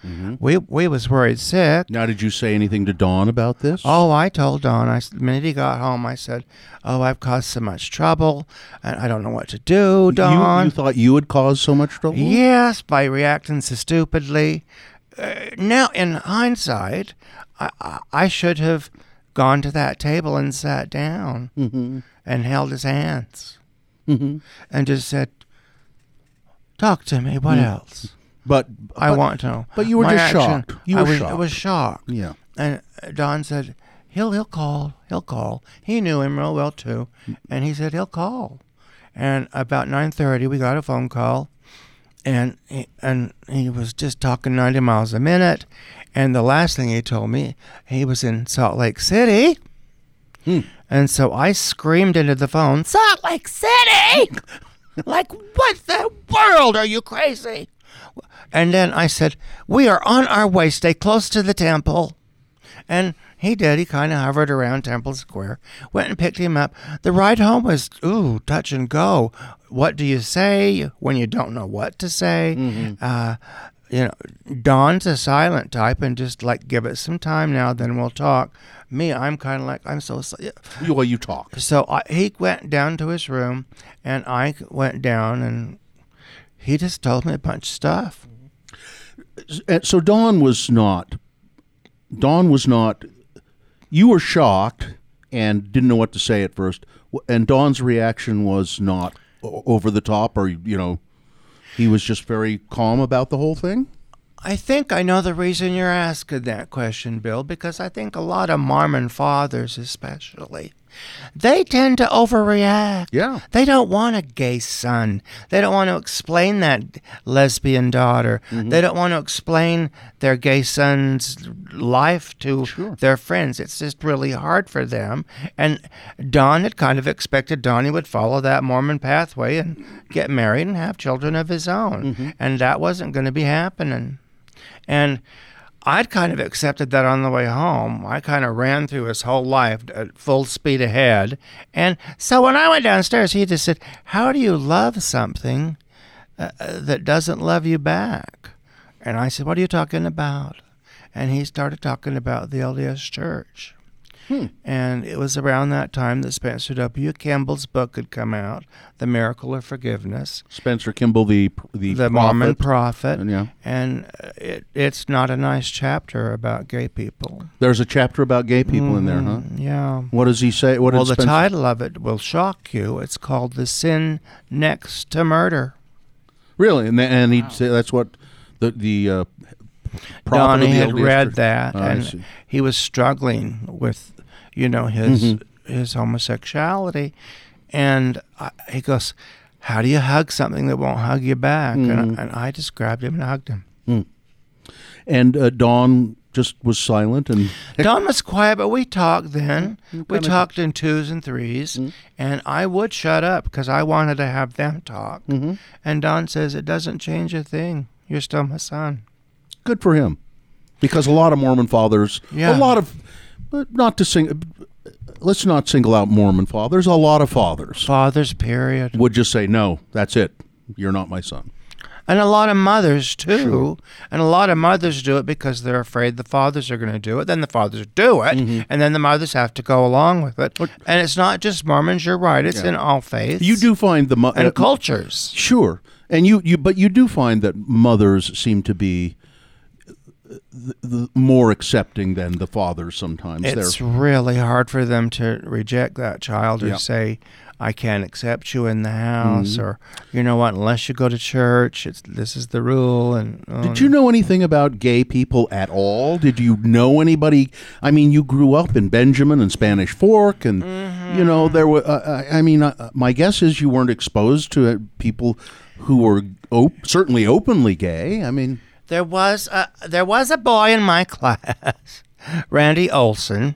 Mhm. We we was worried sick. Now, did you say anything to Don about this? Oh, I told Don. I the minute he got home, I said, "Oh, I've caused so much trouble, and I don't know what to do, You, Don." you thought you had caused so much trouble? Yes, by reacting so stupidly. Uh, now, in hindsight, I, I, I should have gone to that table and sat down Mhm. and held his hands Mhm. and just said, "Talk to me. What Mm. else? But I but- want to know." but you were My just action- shocked. You I were shocked. I was shocked. Yeah. And uh, Don said, "He'll he'll call. He'll call." He knew him real well too, and he said he'll call. And about nine thirty, we got a phone call, and he, and he was just talking ninety miles a minute. And the last thing he told me, he was in Salt Lake City. Hmm. And so I screamed into the phone, Salt Lake City! like, what the world? Are you crazy? And then I said, We are on our way. Stay close to the temple. And he did. He kind of hovered around Temple Square, went and picked him up. The ride home was, ooh, touch and go. What do you say when you don't know what to say? Uh, you know, Don's a silent type and just like, give it some time now, then we'll talk. Me, I'm kind of like, I'm so. Well, you talk. so I, he went down to his room, and I went down, and he just told me a bunch of stuff. So Don was not. Don was not. You were shocked and didn't know what to say at first. And Don's reaction was not over the top, or you know, he was just very calm about the whole thing. I think I know the reason you're asking that question, Bill, because I think a lot of Mormon fathers, especially, they tend to overreact. Yeah. They don't want a gay son. They don't want to explain that lesbian daughter. Mm-hmm. They don't want to explain their gay son's life to their friends. It's just really hard for them. And Don had kind of expected Donnie would follow that Mormon pathway and get married and have children of his own. Mm-hmm. And that wasn't going to be happening. And I'd kind of accepted that on the way home. I kind of ran through his whole life at full speed ahead. And so when I went downstairs, he just said, How do you love something uh, uh, that doesn't love you back? And I said, What are you talking about? And he started talking about the LDS Church. And it was around that time that Spencer W. Kimball's book had come out, The Miracle of Forgiveness, Spencer Kimball, the the, the prophet. Mormon prophet. And, yeah. And uh, it, it's not a nice chapter about gay people. There's a chapter about gay people in there, huh? Mm, Yeah. What does he say? What well, did the Spencer- title of it will shock you. It's called The Sin Next to Murder. Really, and th- and he say that's what the the uh, prophet Donnie had read that, Oh, and he was struggling with, you know, his Mm-hmm. his homosexuality, and I, he goes, "How do you hug something that won't hug you back?" Mm-hmm. And, I, and I just grabbed him and hugged him. And uh, Don just was silent and Don was quiet, but we talked then. We kinda- talked in twos and 3s and I would shut up because I wanted to have them talk. And Don says, It doesn't change a thing. You're still my son. good for him, because a lot of Mormon fathers, Yeah. a lot of, but not to sing. Let's not single out Mormon fathers. A lot of fathers Fathers, period. would just say, "No, that's it. You're not my son." And a lot of mothers, too. And a lot of mothers do it because they're afraid the fathers are going to do it. Then the fathers do it, Mm-hmm. and then the mothers have to go along with it. And it's not just Mormons, you're right. It's in all faiths You do find the mo- and uh, cultures. Sure, and you, you but you do find that mothers seem to be th- the more accepting than the fathers sometimes. It's They're, really hard for them to reject that child or Yeah. say, "I can't accept you in the house," Mm-hmm. or you know what, unless you go to church, it's this is the rule. And oh, Did you know anything about gay people at all? Did you know anybody? I mean, you grew up in Benjamin and Spanish Fork, and you know there were. Uh, I I mean, uh, my guess is you weren't exposed to uh, people who were op- certainly openly gay. I mean, There was a there was a boy in my class, Randy Olson.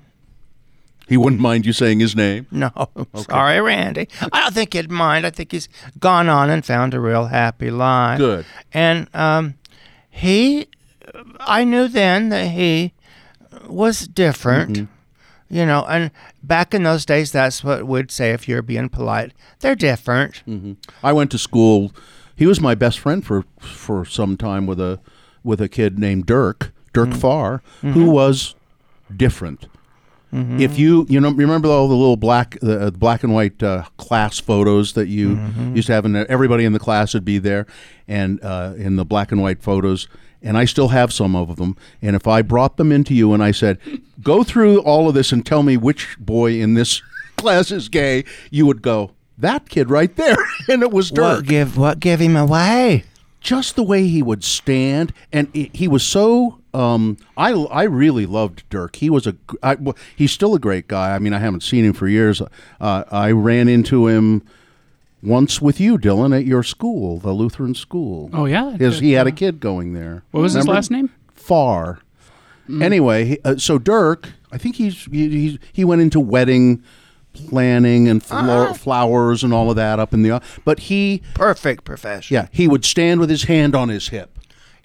he wouldn't mind you saying his name. No, sorry, Randy. I don't think he'd mind. I think he's gone on and found a real happy life. Good. And um, he, I knew then that he was different. Mm-hmm. You know, and back in those days, that's what we'd say if you're being polite. They're different. I went to school. He was my best friend for for some time with a with a kid named Dirk Dirk Farr, who was different. If you you know remember all the little black the uh, black and white uh, class photos that you used to have, and everybody in the class would be there, and uh, in the black and white photos. And I still have some of them. And if I brought them into you and I said, "Go through all of this and tell me which boy in this class is gay," you would go, "That kid right there," and it was Dirk What give what give him away? Just the way he would stand and he, was so um, I, I really loved Dirk. He was a well, he's still a great guy. I mean, I haven't seen him for years. Uh, I ran into him once with you, Dylan, at your school, the Lutheran school. Oh, yeah? His, he had a kid going there. What was his last name? Farr. Anyway, uh, so Dirk, I think he's he, he he went into wedding planning and flo- flowers and all of that up in the but he Perfect profession. yeah, he would stand with his hand on his hip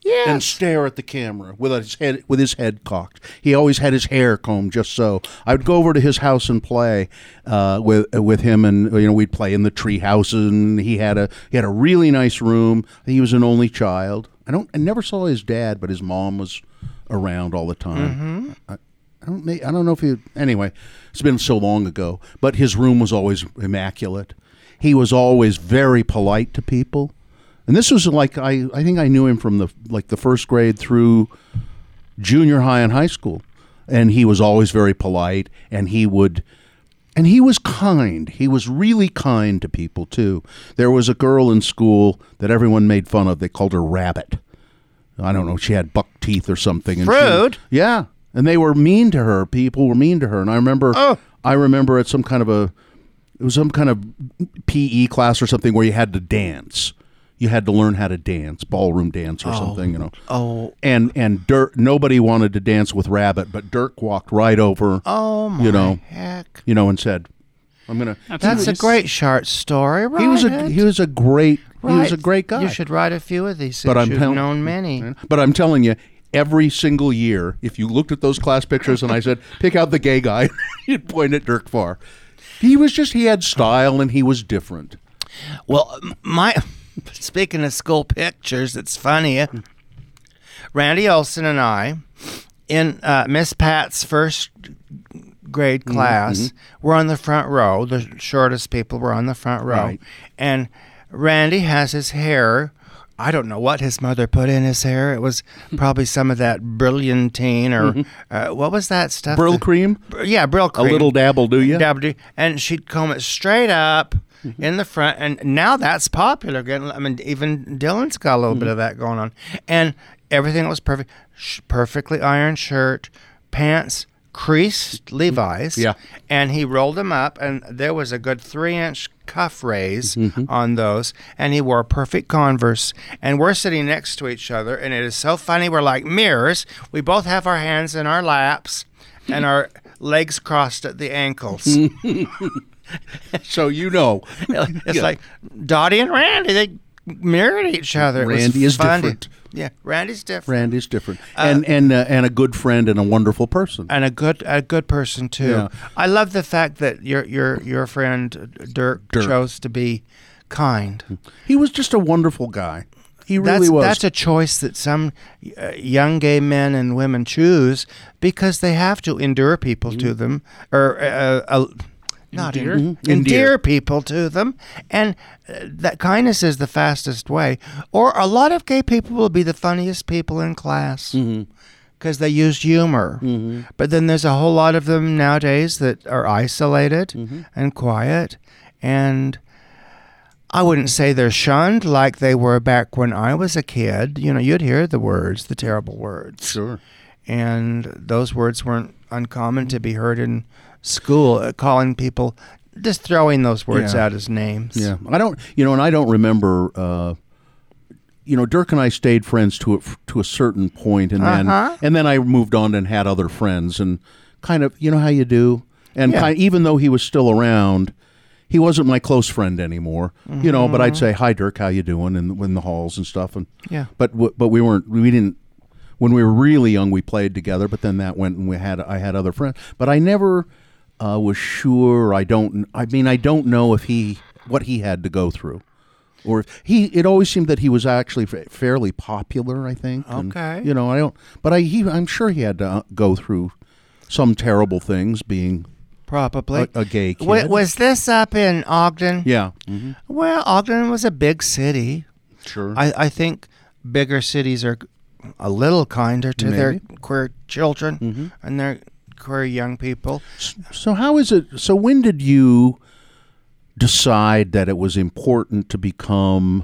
Yes. and stare at the camera with his head with his head cocked. He always had his hair combed just so. I would go over to his house and play uh, with with him, and you know we'd play in the tree house, and he had a he had a really nice room. He was an only child. I don't I never saw his dad, but his mom was around all the time. I, I don't I don't know if he anyway. It's been so long ago, but his room was always immaculate. He was always very polite to people. And this was like I, I think I knew him from the like the first grade through junior high and high school. And he was always very polite and he would and he was kind. He was really kind to people too. There was a girl in school that everyone made fun of. They called her Rabbit. I don't know. She had buck teeth or something. And she- Rude. yeah, and they were mean to her. People were mean to her, and I remember. Oh. I remember at some kind of a, it was some kind of PE class or something where you had to dance. You had to learn how to dance, ballroom dance or oh. something, you know. Oh. And and Dirk, nobody wanted to dance with Rabbit, but Dirk walked right over, Oh my you know, heck. you know, and said, "I'm gonna." That's a nice. great short story, right? He was a he was a great he was a great guy. You should write a few of these. But I'm you've tell- known many. But I'm telling you, every single year, if you looked at those class pictures and I said, pick out the gay guy, you'd point at Dirk Farr. He was just, he had style and he was different. Well, my speaking of school pictures, it's funny. Randy Olson and I, in uh, Miss Pat's first grade class, were on the front row. The shortest people were on the front row, Right. and Randy has his hair. I don't know what his mother put in his hair. It was probably some of that brilliantine or uh, what was that stuff? Brylcreem, Yeah, Brylcreem. a little dabble, do you? Dabble do- and she'd comb it straight up Mm-hmm. in the front, and now that's popular. Again, I mean, even Dylan's got a little Mm-hmm. bit of that going on, and everything was perfect. Sh- perfectly ironed shirt, pants creased Levi's, Yeah. and he rolled them up, and there was a good three-inch cuff raise Mm-hmm. on those, and he wore perfect Converse, and we're sitting next to each other, and it is so funny. We're like mirrors. We both have our hands in our laps, and our legs crossed at the ankles. So you know. It's Yeah. like Dottie and Randy. They mirrored each other. It was Randy is funny. different. Yeah, Randy's different. Randy's different. and and uh, and a good friend and a wonderful person. and a good a good person too. Yeah. I love the fact that your your your friend Dirk, Dirk. chose to be kind. He was just a wonderful guy. He That's really was. that's a choice that some uh, young gay men and women choose because they have to endure people to Mm-hmm. them or uh, uh, not Endear? en-. Endear. endear people to them, and uh, that kindness is the fastest way. Or a lot of gay people will be the funniest people in class Mm-hmm. because they use humor. But then there's a whole lot of them nowadays that are isolated Mm-hmm. and quiet, and I wouldn't say they're shunned like they were back when I was a kid. You know, you'd hear the words, the terrible words Sure. and those words weren't uncommon to be heard in school, uh, calling people, just throwing those words Yeah. out as names. Yeah, I don't, you know, and I don't remember. Uh, you know, Dirk and I stayed friends to a, to a certain point, and then Uh-huh. and then I moved on and had other friends, and kind of, you know, how you do, and Yeah. kind, even though he was still around, he wasn't my close friend anymore. You know, but I'd say, "Hi, Dirk, how you doing?" in, in the halls and stuff, and Yeah. but w- but we weren't, we didn't. When we were really young, we played together, but then that went and we had I had other friends, but I never uh, was sure. I don't. I mean, I don't know if he what he had to go through, or if he. It always seemed that he was actually fa- fairly popular. I think. and, Okay. you know, I don't. But I. He. I'm sure he had to uh, go through some terrible things being Probably. a, a gay kid. Wa- was this up in Ogden? yeah. hmm Well, Ogden was a big city. Sure. I, I think bigger cities are a little kinder to their Maybe. Mm-hmm. queer children and their queer young people. So how is it? So when did you decide that it was important to become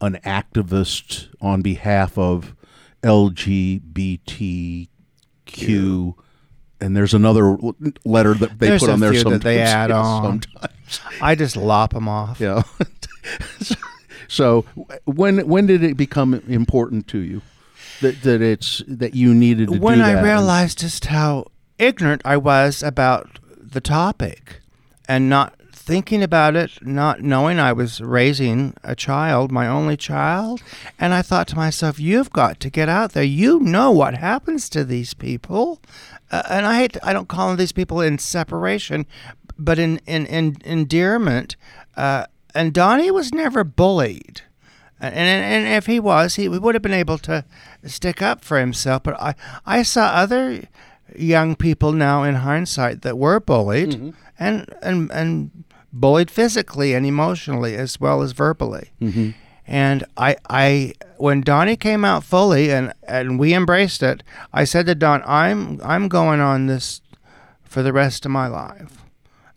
an activist on behalf of LGBTQ? And there's another letter that they There's put on there sometimes. they add yeah, on. sometimes. I just lop them off. Yeah. so when when did it become important to you that that it's that you needed to when I realized just how ignorant I was about the topic and not thinking about it, not knowing I was raising a child, my only child, and I thought to myself, you've got to get out there. You know what happens to these people. Uh, and I hate I don't call these people in separation, but in in, in endearment. Uh, and Donnie was never bullied. And, and and if he was, he would have been able to stick up for himself. But I I saw other young people now in hindsight that were bullied and and and bullied physically and emotionally as well as verbally. And I I when Donnie came out fully and and we embraced it, I said to Don, I'm I'm going on this for the rest of my life.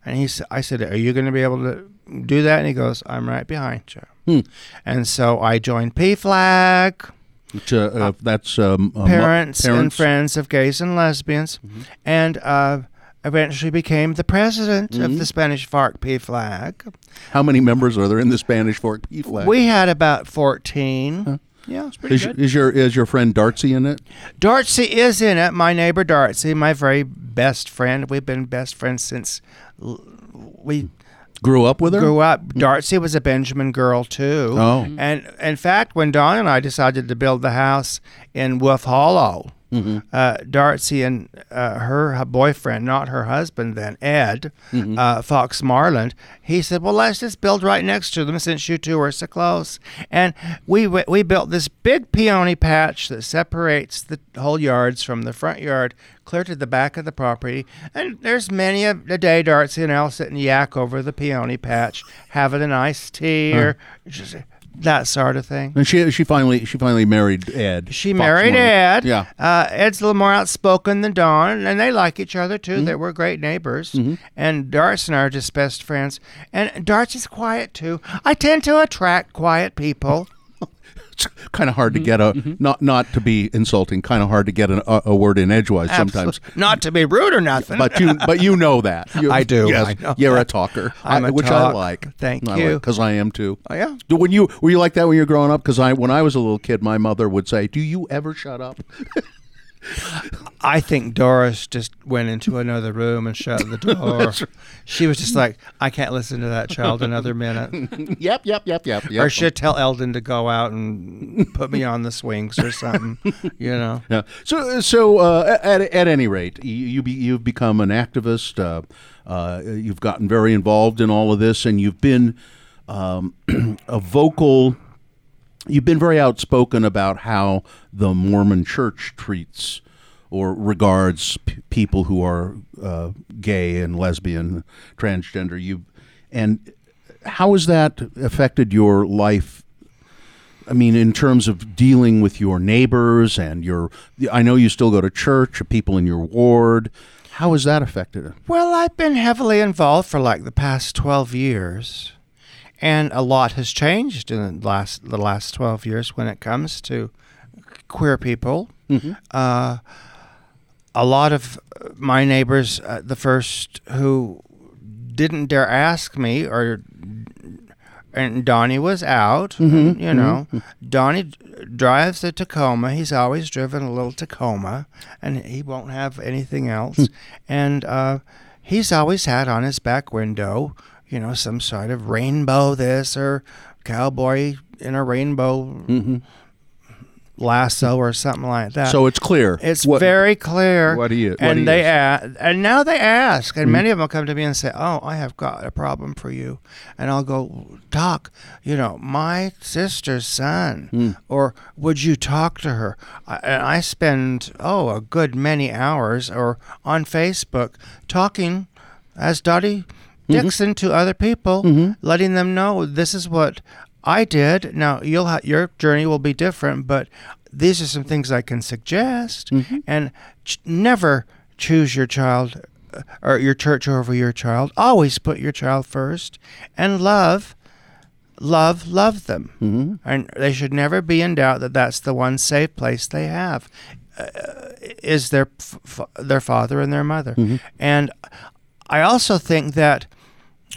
And he said, I said, are you going to be able to do that? And he goes, I'm right behind you. Hmm. And so I joined PFLAG, Which, uh, uh, that's um, uh, mo- parents, and friends of gays and lesbians, and uh, eventually became the president of the Spanish Fork flag. How many members are there in the Spanish Fork P flag? We had about 14. Yeah. Is, is your is your friend Darcy in it? Darcy is in it. My neighbor Darcy, my very best friend. We've been best friends since l- we Grew up with her? grew up. Darcy was a Benjamin girl too. Oh. And in fact, when Don and I decided to build the house in Wolf Hollow, Mm-hmm. uh, Darcy and uh, her, hu- boyfriend, not her husband then, Ed Mm-hmm. uh, Fox Marland, he said, "Well, let's just build right next to them since you two are so close." And we we built this big peony patch that separates the whole yards from the front yard, clear to the back of the property. And there's many a, a day Darcy and I'll sit and yak over the peony patch, having an iced tea or just that sort of thing. And she she finally she finally married Ed. She Fox married. Ed. Yeah. Uh, Ed's a little more outspoken than Don, and they like each other too. Mm-hmm. They were great neighbors. And Darcy and I are just best friends. And Darcy's quiet too. I tend to attract quiet people. It's kind of hard to Mm-hmm. get a not not to be insulting. Kind of hard to get an, a, a word in edgewise sometimes. Not to be rude or nothing. But you but you know that. You, I do, Yes, I you're that. a talker, I'm I- a which I like. Thank I you. because I am too. Oh, yeah. When you were you like that when you were growing up? Because I when I was a little kid, my mother would say, "Do you ever shut up?" I think Doris just went into another room and shut the door. she was just like, I can't listen to that child another minute. yep, yep, yep, yep. yep. Or she'd tell Eldon to go out and put me on the swings or something, you know. Yeah. So, so uh, at, at any rate, you, you be, you've become an activist. Uh, uh, you've gotten very involved in all of this, and you've been um, a vocal. You've been very outspoken about how the Mormon Church treats or regards p- people who are uh, gay and lesbian, transgender. You and how has that affected your life? I mean, in terms of dealing with your neighbors and your, I know you still go to church, people in your ward. How has that affected it? Well, I've been heavily involved for like the past 12 years. And a lot has changed in the last the last 12 years when it comes to queer people. Mm-hmm. Uh, a lot of my neighbors, uh, the first who didn't dare ask me, or and Donnie was out. Mhm, You know, Donnie drives a Tacoma. He's always driven a little Tacoma, and he won't have anything else. and uh, he's always had on his back window, you know, some sort of rainbow this or cowboy in a rainbow Mm-hmm. lasso or something like that. So it's clear. It's What- very clear. what he- what and he they is. a- and now they ask, Mm-hmm. and many of them come to me and say, "Oh, I have got a problem for you," and I'll go, "Doc, you know, my sister's son, Mm. or would you talk to her?" I, and I spend oh a good many hours or on Facebook talking as Dottie Mm-hmm. Dixon to other people, letting them know this is what I did. Now you'll ha- your journey will be different, but these are some things I can suggest. Mm-hmm. And ch- never choose your child uh, or your church over your child. Always put your child first, and love, love, love them. Mm-hmm. And they should never be in doubt that that's the one safe place they have. Uh, is their f- f- their father and their mother. Mm-hmm. And I also think that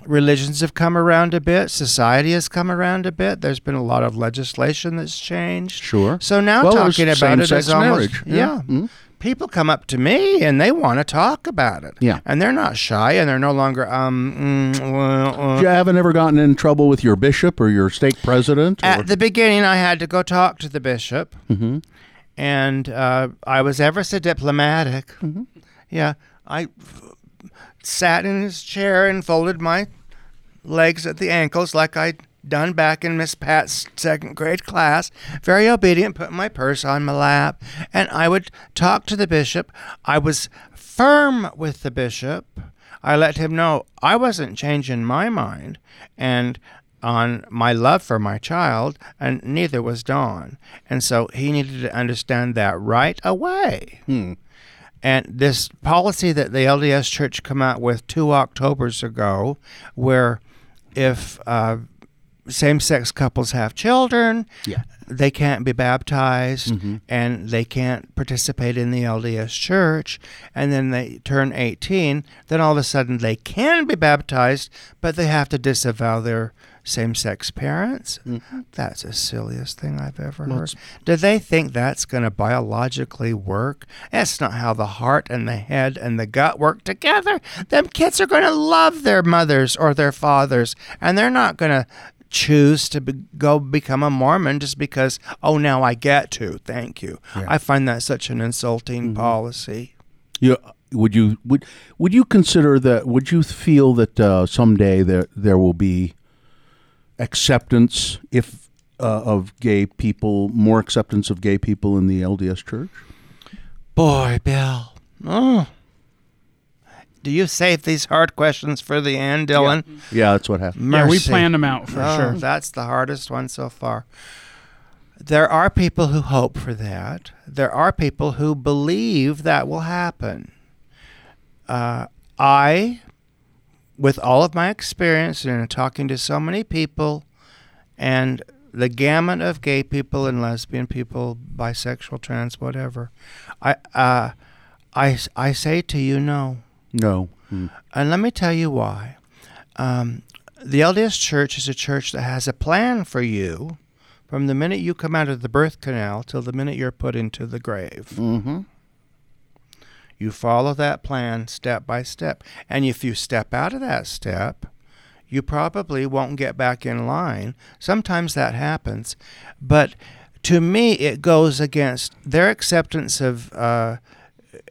religions have come around a bit, society has come around a bit. There's been a lot of legislation that's changed. Sure. So now Well, talking about it is almost marriage. yeah. Yeah. Mhm. People come up to me and they want to talk about it. Yeah. and they're not shy and they're no longer um. Mm, uh, uh. You haven't ever gotten in trouble with your bishop or your stake president? Or, At the beginning, I had to go talk to the bishop, hmm and uh, I was ever so diplomatic. Mm-hmm. Yeah, I sat in his chair and folded my legs at the ankles like I'd done back in Miss Pat's second grade class. Very obedient, put my purse on my lap, and I would talk to the bishop. I was firm with the bishop. I let him know I wasn't changing my mind and on my love for my child, and neither was Don. And so he needed to understand that right away. Hmm. And this policy that the LDS Church come out with two Octobers ago, where if uh, same-sex couples have children, Yeah. they can't be baptized Mm-hmm. and they can't participate in the LDS Church, and then they turn 18, then all of a sudden they can be baptized, but they have to disavow their same-sex parents. That's the silliest thing I've ever Mm-hmm. Well, heard. Do they think that's going to biologically work? That's not how the heart and the head and the gut work together. Them kids are going to love their mothers or their fathers, and they're not going to choose to be, go become a Mormon just because, oh, now I get to. Thank you. Yeah. I find that such an insulting Mm-hmm. policy. You, would you would would you consider that? Would you feel that uh, someday there there will be acceptance if uh, of gay people, more acceptance of gay people in the LDS Church? Boy, Bill. Oh. Do you save these hard questions for the end, Dylan? Yeah, that's what happened. Yeah, we planned them out for Oh, sure. That's the hardest one so far. There are people who hope for that. There are people who believe that will happen. Uh, I, with all of my experience and talking to so many people, and the gamut of gay people and lesbian people, bisexual, trans, whatever, I, uh, I, I say to you, no. No. Hmm. And let me tell you why. Um, the LDS Church is a church that has a plan for you from the minute you come out of the birth canal till the minute you're put into the grave. Mm-hmm. You follow that plan step by step. And if you step out of that step, you probably won't get back in line. Sometimes that happens. But to me, it goes against their acceptance of uh,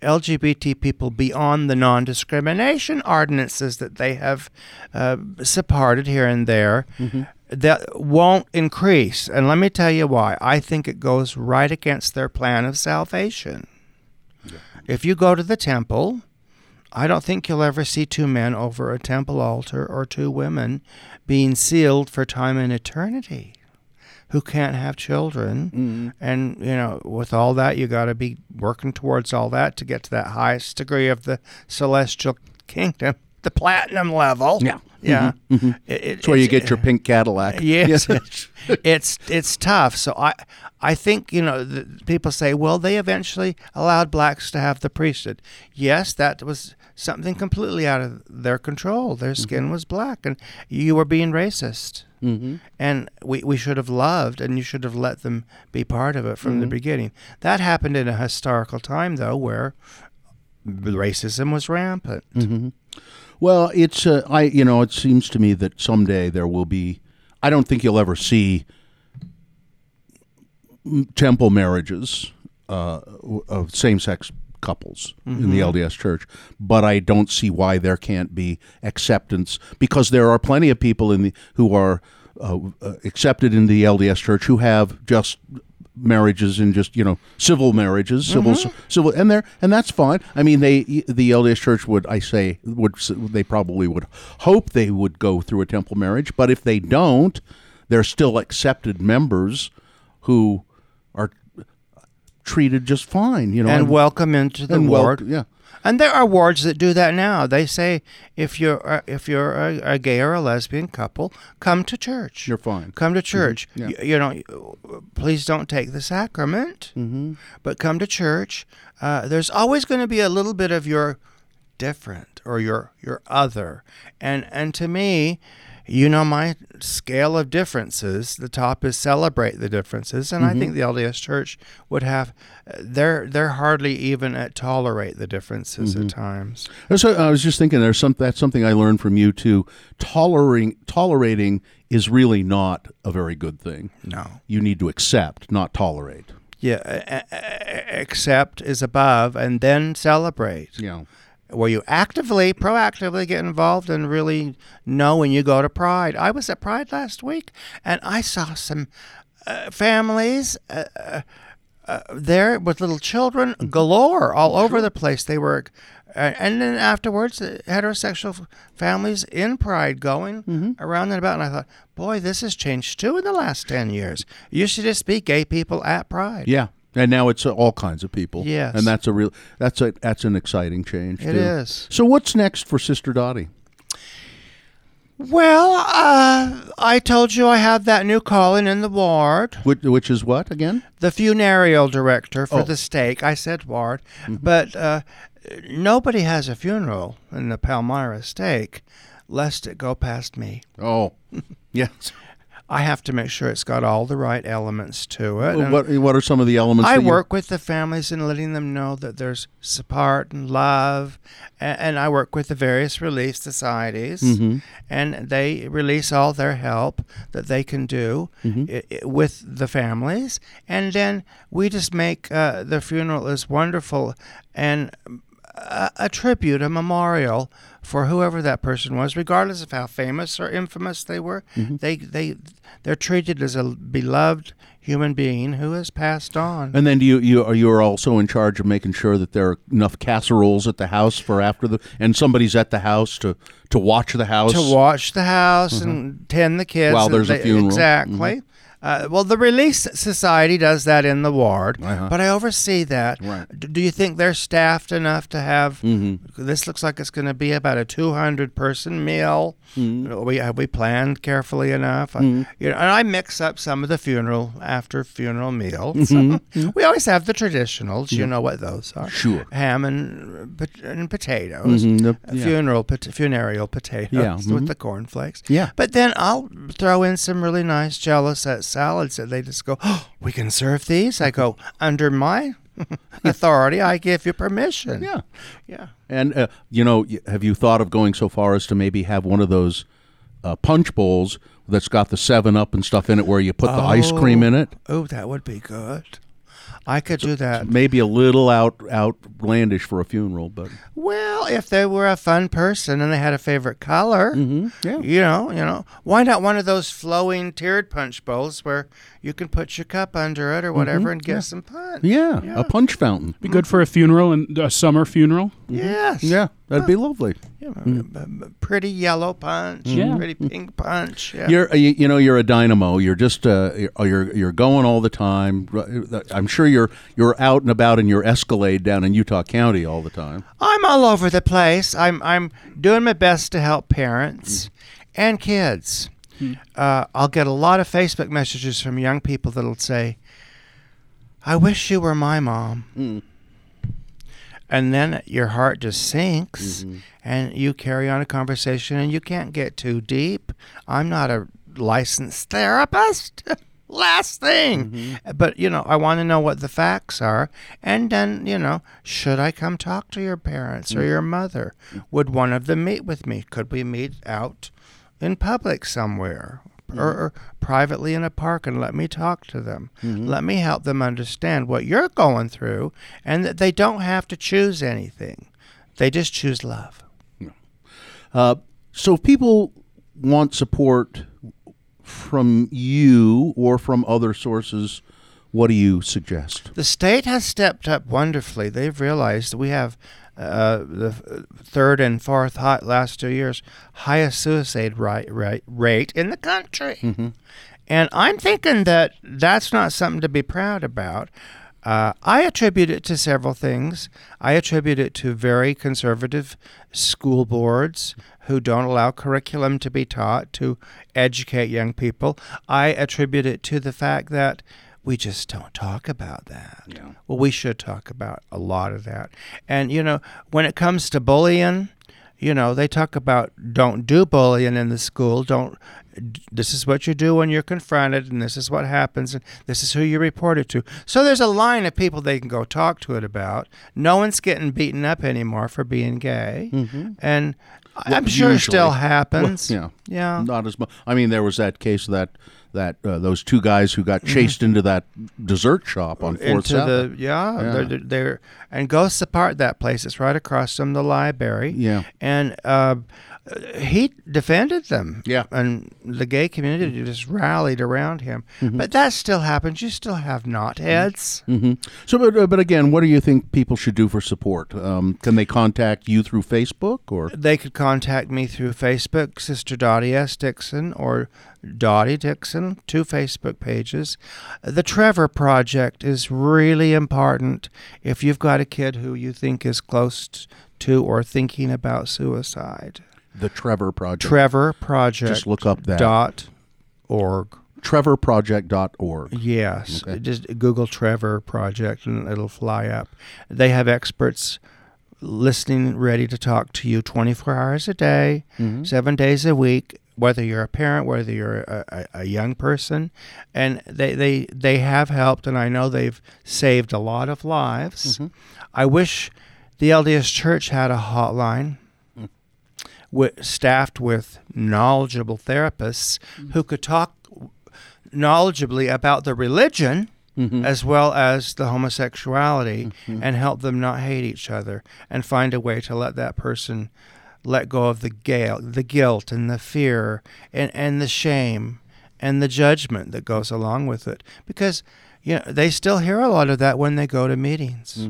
LGBT people beyond the non discrimination ordinances that they have uh, supported here and there. That won't increase. And let me tell you why. I think it goes right against their plan of salvation If you go to the temple, I don't think you'll ever see two men over a temple altar or two women being sealed for time and eternity who can't have children. Mm-hmm. And, you know, with all that, you got to be working towards all that to get to that highest degree of the celestial kingdom, the platinum level. Yeah. Yeah. Mm-hmm. Mm-hmm. It- it- That's where you get your uh, pink Cadillac. Yes, it's it's tough. So I I think you know the, people say, well, they eventually allowed blacks to have the priesthood. Yes, that was something completely out of their control. Their mm-hmm. skin was black, and you were being racist. Mm-hmm. And we, we should have loved, and you should have let them be part of it from the beginning. That happened in a historical time, though, where racism was rampant. Mm-hmm. Well, it's uh, I you know it seems to me that someday there will be. I don't think you'll ever see temple marriages uh, of same-sex couples in the LDS Church, but I don't see why there can't be acceptance because there are plenty of people in the who are uh, uh, accepted in the LDS Church who have just marriages and just you know civil marriages civil mm-hmm. civil and there and that's fine. I mean they the lds church would i say would they probably would hope they would go through a temple marriage but if they don't they're still accepted members who are treated just fine you know and welcome into the and wel- ward. yeah And there are wards that do that now. They say if you're uh, if you're a, a gay or a lesbian couple, come to church. you're fine Come to church. Yeah. Y- You, know, please don't take the sacrament, mm-hmm. but come to church. Uh, there's always going to be a little bit of your different or your your other, and and to me, you know, my scale of differences. The top is celebrate the differences, and I think mm-hmm. the LDS Church would have. They're they're hardly even at tolerate the differences at mm-hmm. times. So I was just thinking there's some that's something I learned from you too. Tolerating tolerating is really not a very good thing. No. You need to accept, not tolerate. Yeah, accept is above, and then celebrate. Yeah. Where you actively, proactively get involved and really know when you go to Pride. I was at Pride last week, and I saw some uh, families uh, uh, uh, there with little children galore all over the place. They were. Uh, and then afterwards, uh, heterosexual families in Pride going around and about. And I thought, boy, this has changed too in the last 10 years. You should just be gay people at Pride. Yeah. And now it's all kinds of people. Yes. And that's a real that's a that's an exciting change. It too. is. So what's next for Sister Dottie? Well, uh, I told you I have that new calling in the ward. Which, which is what again? the funereal director for Oh. the stake. I said ward, but uh, nobody has a funeral in the Palmyra stake, lest it go past me. Oh. yes. I have to make sure it's got all the right elements to it. and What what are some of the elements I work with the families and letting them know that there's support and love, and, and I work with the various relief societies, Mm-hmm. and they release all their help that they can do Mm-hmm. i- i- with the families, and then we just make uh, the funeral as wonderful and a, a tribute, a memorial for whoever that person was, regardless of how famous or infamous they were. Mm-hmm. They they they're treated as a beloved human being who has passed on. And then do you you are you are also in charge of making sure that there are enough casseroles at the house for after the and somebody's at the house to to watch the house to watch the house and tend the kids Mm-hmm. While there's a they- funeral. Mm-hmm. Uh, well, the Relief Society does that in the ward, Uh-huh. but I oversee that. Right. Do you think they're staffed enough to have? Mm-hmm. This looks like it's going to be about a 200 person meal. Mm-hmm. We have we planned carefully enough. Uh, you know, and I mix up some of the funeral after funeral meals. we always have the traditionals. You know what those are? Mm-hmm. Sure. Ham and, and potatoes. Mhm, the- Uh, yeah. Funeral, pot- funereal potatoes Yeah, with the cornflakes. Yeah. But then I'll throw in some really nice jealous at salads that they just go, oh, we can serve these? I go, under my authority, I give you permission. Yeah. Yeah. And uh, you know, have you thought of going so far as to maybe have one of those uh, punch bowls that's got the Seven Up and stuff in it, where you put the ice cream in it? Oh, that would be good. I could do that. Maybe a little out outlandish for a funeral, but Well, if they were a fun person and they had a favorite color, mm-hmm. yeah. you know, you know, why not one of those flowing tiered punch bowls where you can put your cup under it or mm-hmm. whatever and get some punch? yeah, a punch fountain. Be good for a funeral and a summer funeral. Yes. Yeah, that'd be lovely. Yeah, b- b- pretty yellow punch. Yeah. Pretty pink punch. Yeah. You're, uh, you, you know, you're a dynamo. You're just, uh, you're, you're, you're going all the time. I'm sure you're, you're out and about in your Escalade down in Utah County all the time. I'm all over the place. I'm I'm doing my best to help parents and kids. Uh, I'll get a lot of Facebook messages from young people that'll say, "I wish you were my mom," and then your heart just sinks, mm-hmm. and you carry on a conversation, and you can't get too deep. I'm not a licensed therapist. Last thing. Mm-hmm. But, you know, I want to know what the facts are. And then, you know, should I come talk to your parents or your mm-hmm. mother? Would one of them meet with me? Could we meet out in public somewhere? Or, or privately in a park and let me talk to them. Let me help them understand what you're going through and that they don't have to choose anything. They just choose love. Uh, so if people want support from you or from other sources, what do you suggest? The state has stepped up wonderfully. They've realized we have uh, the third and fourth hot last two years highest suicide rate, rate, rate in the country. And I'm thinking that that's not something to be proud about. Uh, I attribute it to several things. I attribute it to very conservative school boards who don't allow curriculum to be taught to educate young people. I attribute it to the fact that we just don't talk about that. Well, we should talk about a lot of that. And, you know, when it comes to bullying, you know, they talk about don't do bullying in the school. Don't. This is what you do when you're confronted, and this is what happens, and this is who you report it to. So there's a line of people they can go talk to it about. No one's getting beaten up anymore for being gay, mm-hmm. and I'm sure it still usually. happens. yeah. yeah. Not as much. I mean, there was that case that that uh, those two guys who got chased into that dessert shop on Fourth into South. the yeah, Yeah. They're, they're, and Ghosts Apart that place. It's right across from the library. Yeah. and uh, he defended them. Yeah. and the gay community just rallied around him. Mm-hmm. But that still happens. You still have knotheads. hmm So, but, uh, but again, what do you think people should do for support? Um, can they contact you through Facebook or? They could contact me through Facebook, Sister Dottie S. Dixon or Dottie Dixon, two Facebook pages. The Trevor Project is really important if you've got a kid who you think is close to or thinking about suicide. The Trevor Project. Trevor Project. Just look up that. dot org. TrevorProject.org. Yes, Okay. just Google Trevor Project and it'll fly up. They have experts listening, ready to talk to you 24 hours a day, Mm-hmm. seven days a week. Whether you're a parent, whether you're a, a, young person, and they, they they have helped, and I know they've saved a lot of lives. Mm-hmm. I wish the LDS Church had a hotline mm. wi- staffed with knowledgeable therapists mm-hmm. who could talk knowledgeably about the religion mm-hmm. as well as the homosexuality mm-hmm. and help them not hate each other and find a way to let that person let go of the gale, the guilt and the fear and, and the shame and the judgment that goes along with it because you know they still hear a lot of that when they go to meetings.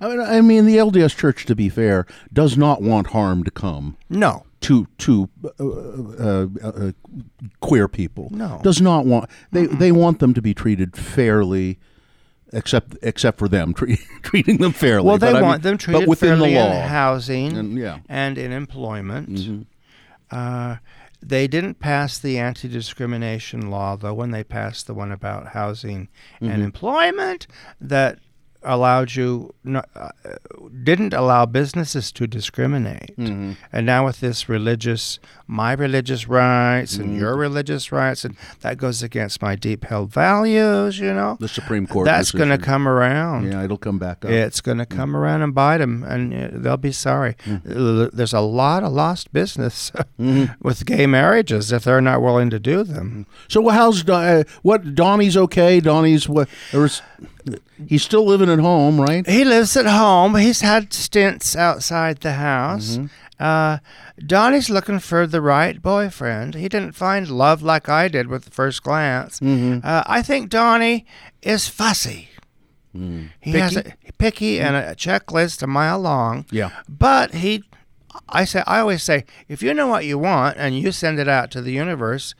I mean, I mean, the LDS Church, to be fair, does not want harm to come No. to to uh, uh, uh, queer people. No. does not want they they want them to be treated fairly, except except for them tre- treating them fairly. Well, they But I want mean- them treated but within fairly the law. in housing And, yeah. and in employment. Mm-hmm. Uh, they didn't pass the anti-discrimination law, though, when they passed the one about housing Mm-hmm. and employment that allowed you no, uh, didn't allow businesses to discriminate. Mm-hmm. And now with this religious, my religious rights Mm-hmm. and your religious rights, and that goes against my deep-held values. You know, The Supreme Court. that's going to come around. Yeah, it'll come back up. It's going to come around and bite them, and uh, they'll be sorry. Mm. There's a lot of lost business Mm-hmm. with gay marriages if they're not willing to do them. So how's uh, what? Donnie's okay. Donnie's what? He's still living at home, right? He lives at home. He's had stints outside the house. Uh, Donnie's looking for the right boyfriend. He didn't find love like I did with the first glance. Uh, I think Donnie is fussy. He has a picky and a checklist a mile long. Yeah. But he, I say, I always say, if you know what you want and you send it out to the universe,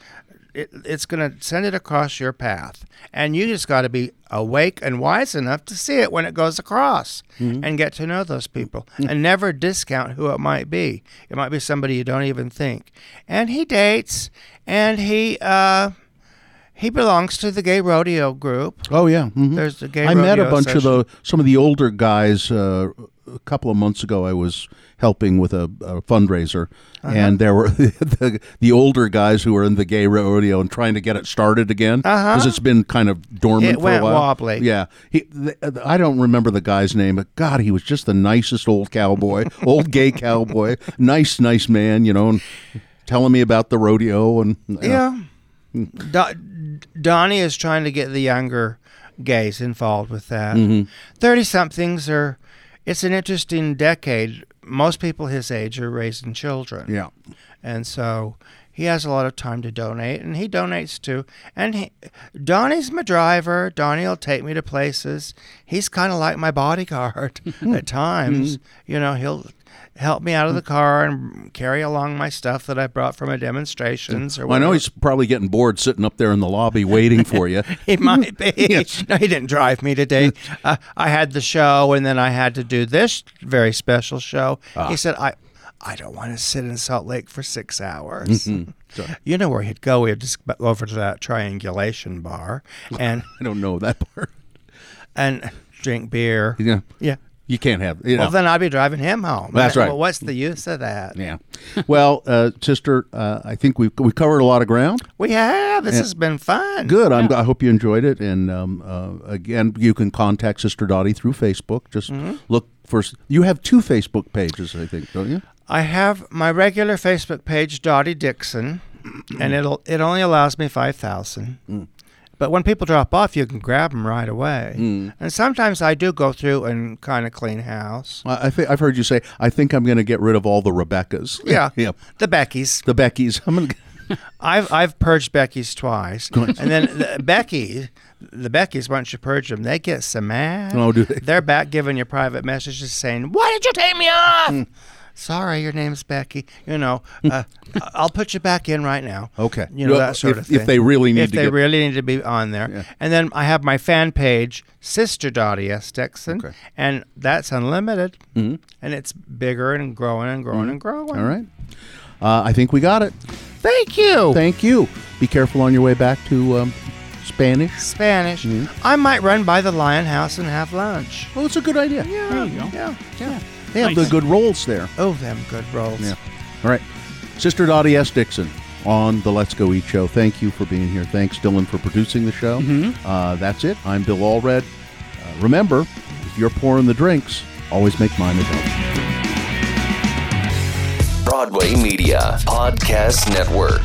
it, it's going to send it across your path, and you just got to be awake and wise enough to see it when it goes across, and get to know those people, and never discount who it might be. It might be somebody you don't even think. And he dates, and he. Uh, he belongs to the gay rodeo group. Oh yeah. mhm. There's the gay rodeo. I met a bunch of the some of the older guys. Uh, a couple of months ago, I was helping with a, a fundraiser, Uh-huh. and there were the, the older guys who were in the gay rodeo and trying to get it started again because it's been kind of dormant Uh-huh. It for went a while. wobbly. Yeah, he, th- I don't remember the guy's name, but God, he was just the nicest old cowboy, old gay cowboy, nice, nice man, you know, and telling me about the rodeo and Yeah. Do- Donnie is trying to get the younger gays involved with that. Mm-hmm. 30 somethings are, it's an interesting decade. Most people his age are raising children. yeah. And so he has a lot of time to donate, and he donates too. And he, Donnie's my driver. Donnie will take me to places. He's kind of like my bodyguard at times. Mm-hmm. You know, he'll help me out of the car and carry along my stuff that I brought from a demonstrations or Well, I know he's probably getting bored sitting up there in the lobby waiting for you. He might be. Yes. No, he didn't drive me today. Uh, I had the show, and then I had to do this very special show. Ah. He said, "I, I don't want to sit in Salt Lake for six hours." Mm-hmm. So- You know where he'd go? He'd just go over to that triangulation bar and I don't know that part. and drink beer. Yeah, Yeah. You can't have. You know. Well, then I'd be driving him home. That's right. Well, what's the use of that? yeah. Well, uh, sister, uh, I think we've we covered a lot of ground. We have. This has been fun. Good. I'm, I hope you enjoyed it. And um, uh, again, you can contact Sister Dottie through Facebook. Just Mm-hmm. look for. You have two Facebook pages, I think, don't you? I have my regular Facebook page, Dottie Dixon, and it'll it only allows me five thousand. Mm. But when people drop off, you can grab them right away. Mm. And sometimes I do go through and kind of clean house. I, I think I've heard you say. I think I'm going to get rid of all the Rebeccas. Yeah, yeah. the Beckys. The Beckys. I'm going. to I've I've purged Becky's twice, and then the, Becky, the Beckys once you purge them, they get so mad. Oh, do they? They're back giving you private messages saying, "Why did you take me off?" Sorry, your name's Becky. You know, uh, I'll put you back in right now. Okay. You know Well, that sort if- of thing. if they really need if to they get- really need to be on there. Yeah. And then I have my fan page, Sister Dottie S Dixon, Okay. and that's unlimited, mm-hmm. and it's bigger and growing and growing and growing. All right. Uh, I think we got it. Thank you. Thank you. Be careful on your way back to um, Spanish. Spanish. Mm-hmm. I might run by the Lion House and have lunch. Well, it's a good idea. Yeah, There you go. yeah, yeah. They have Nice. the good rolls there. Oh, them good rolls. Yeah. All right. Sister Dottie S. Dixon on the Let's Go Eat show. Thank you for being here. Thanks, Dylan, for producing the show. Uh, that's it. I'm Bill Allred. Uh, remember, if you're pouring the drinks, always make mine adult. Broadway Media Podcast Network.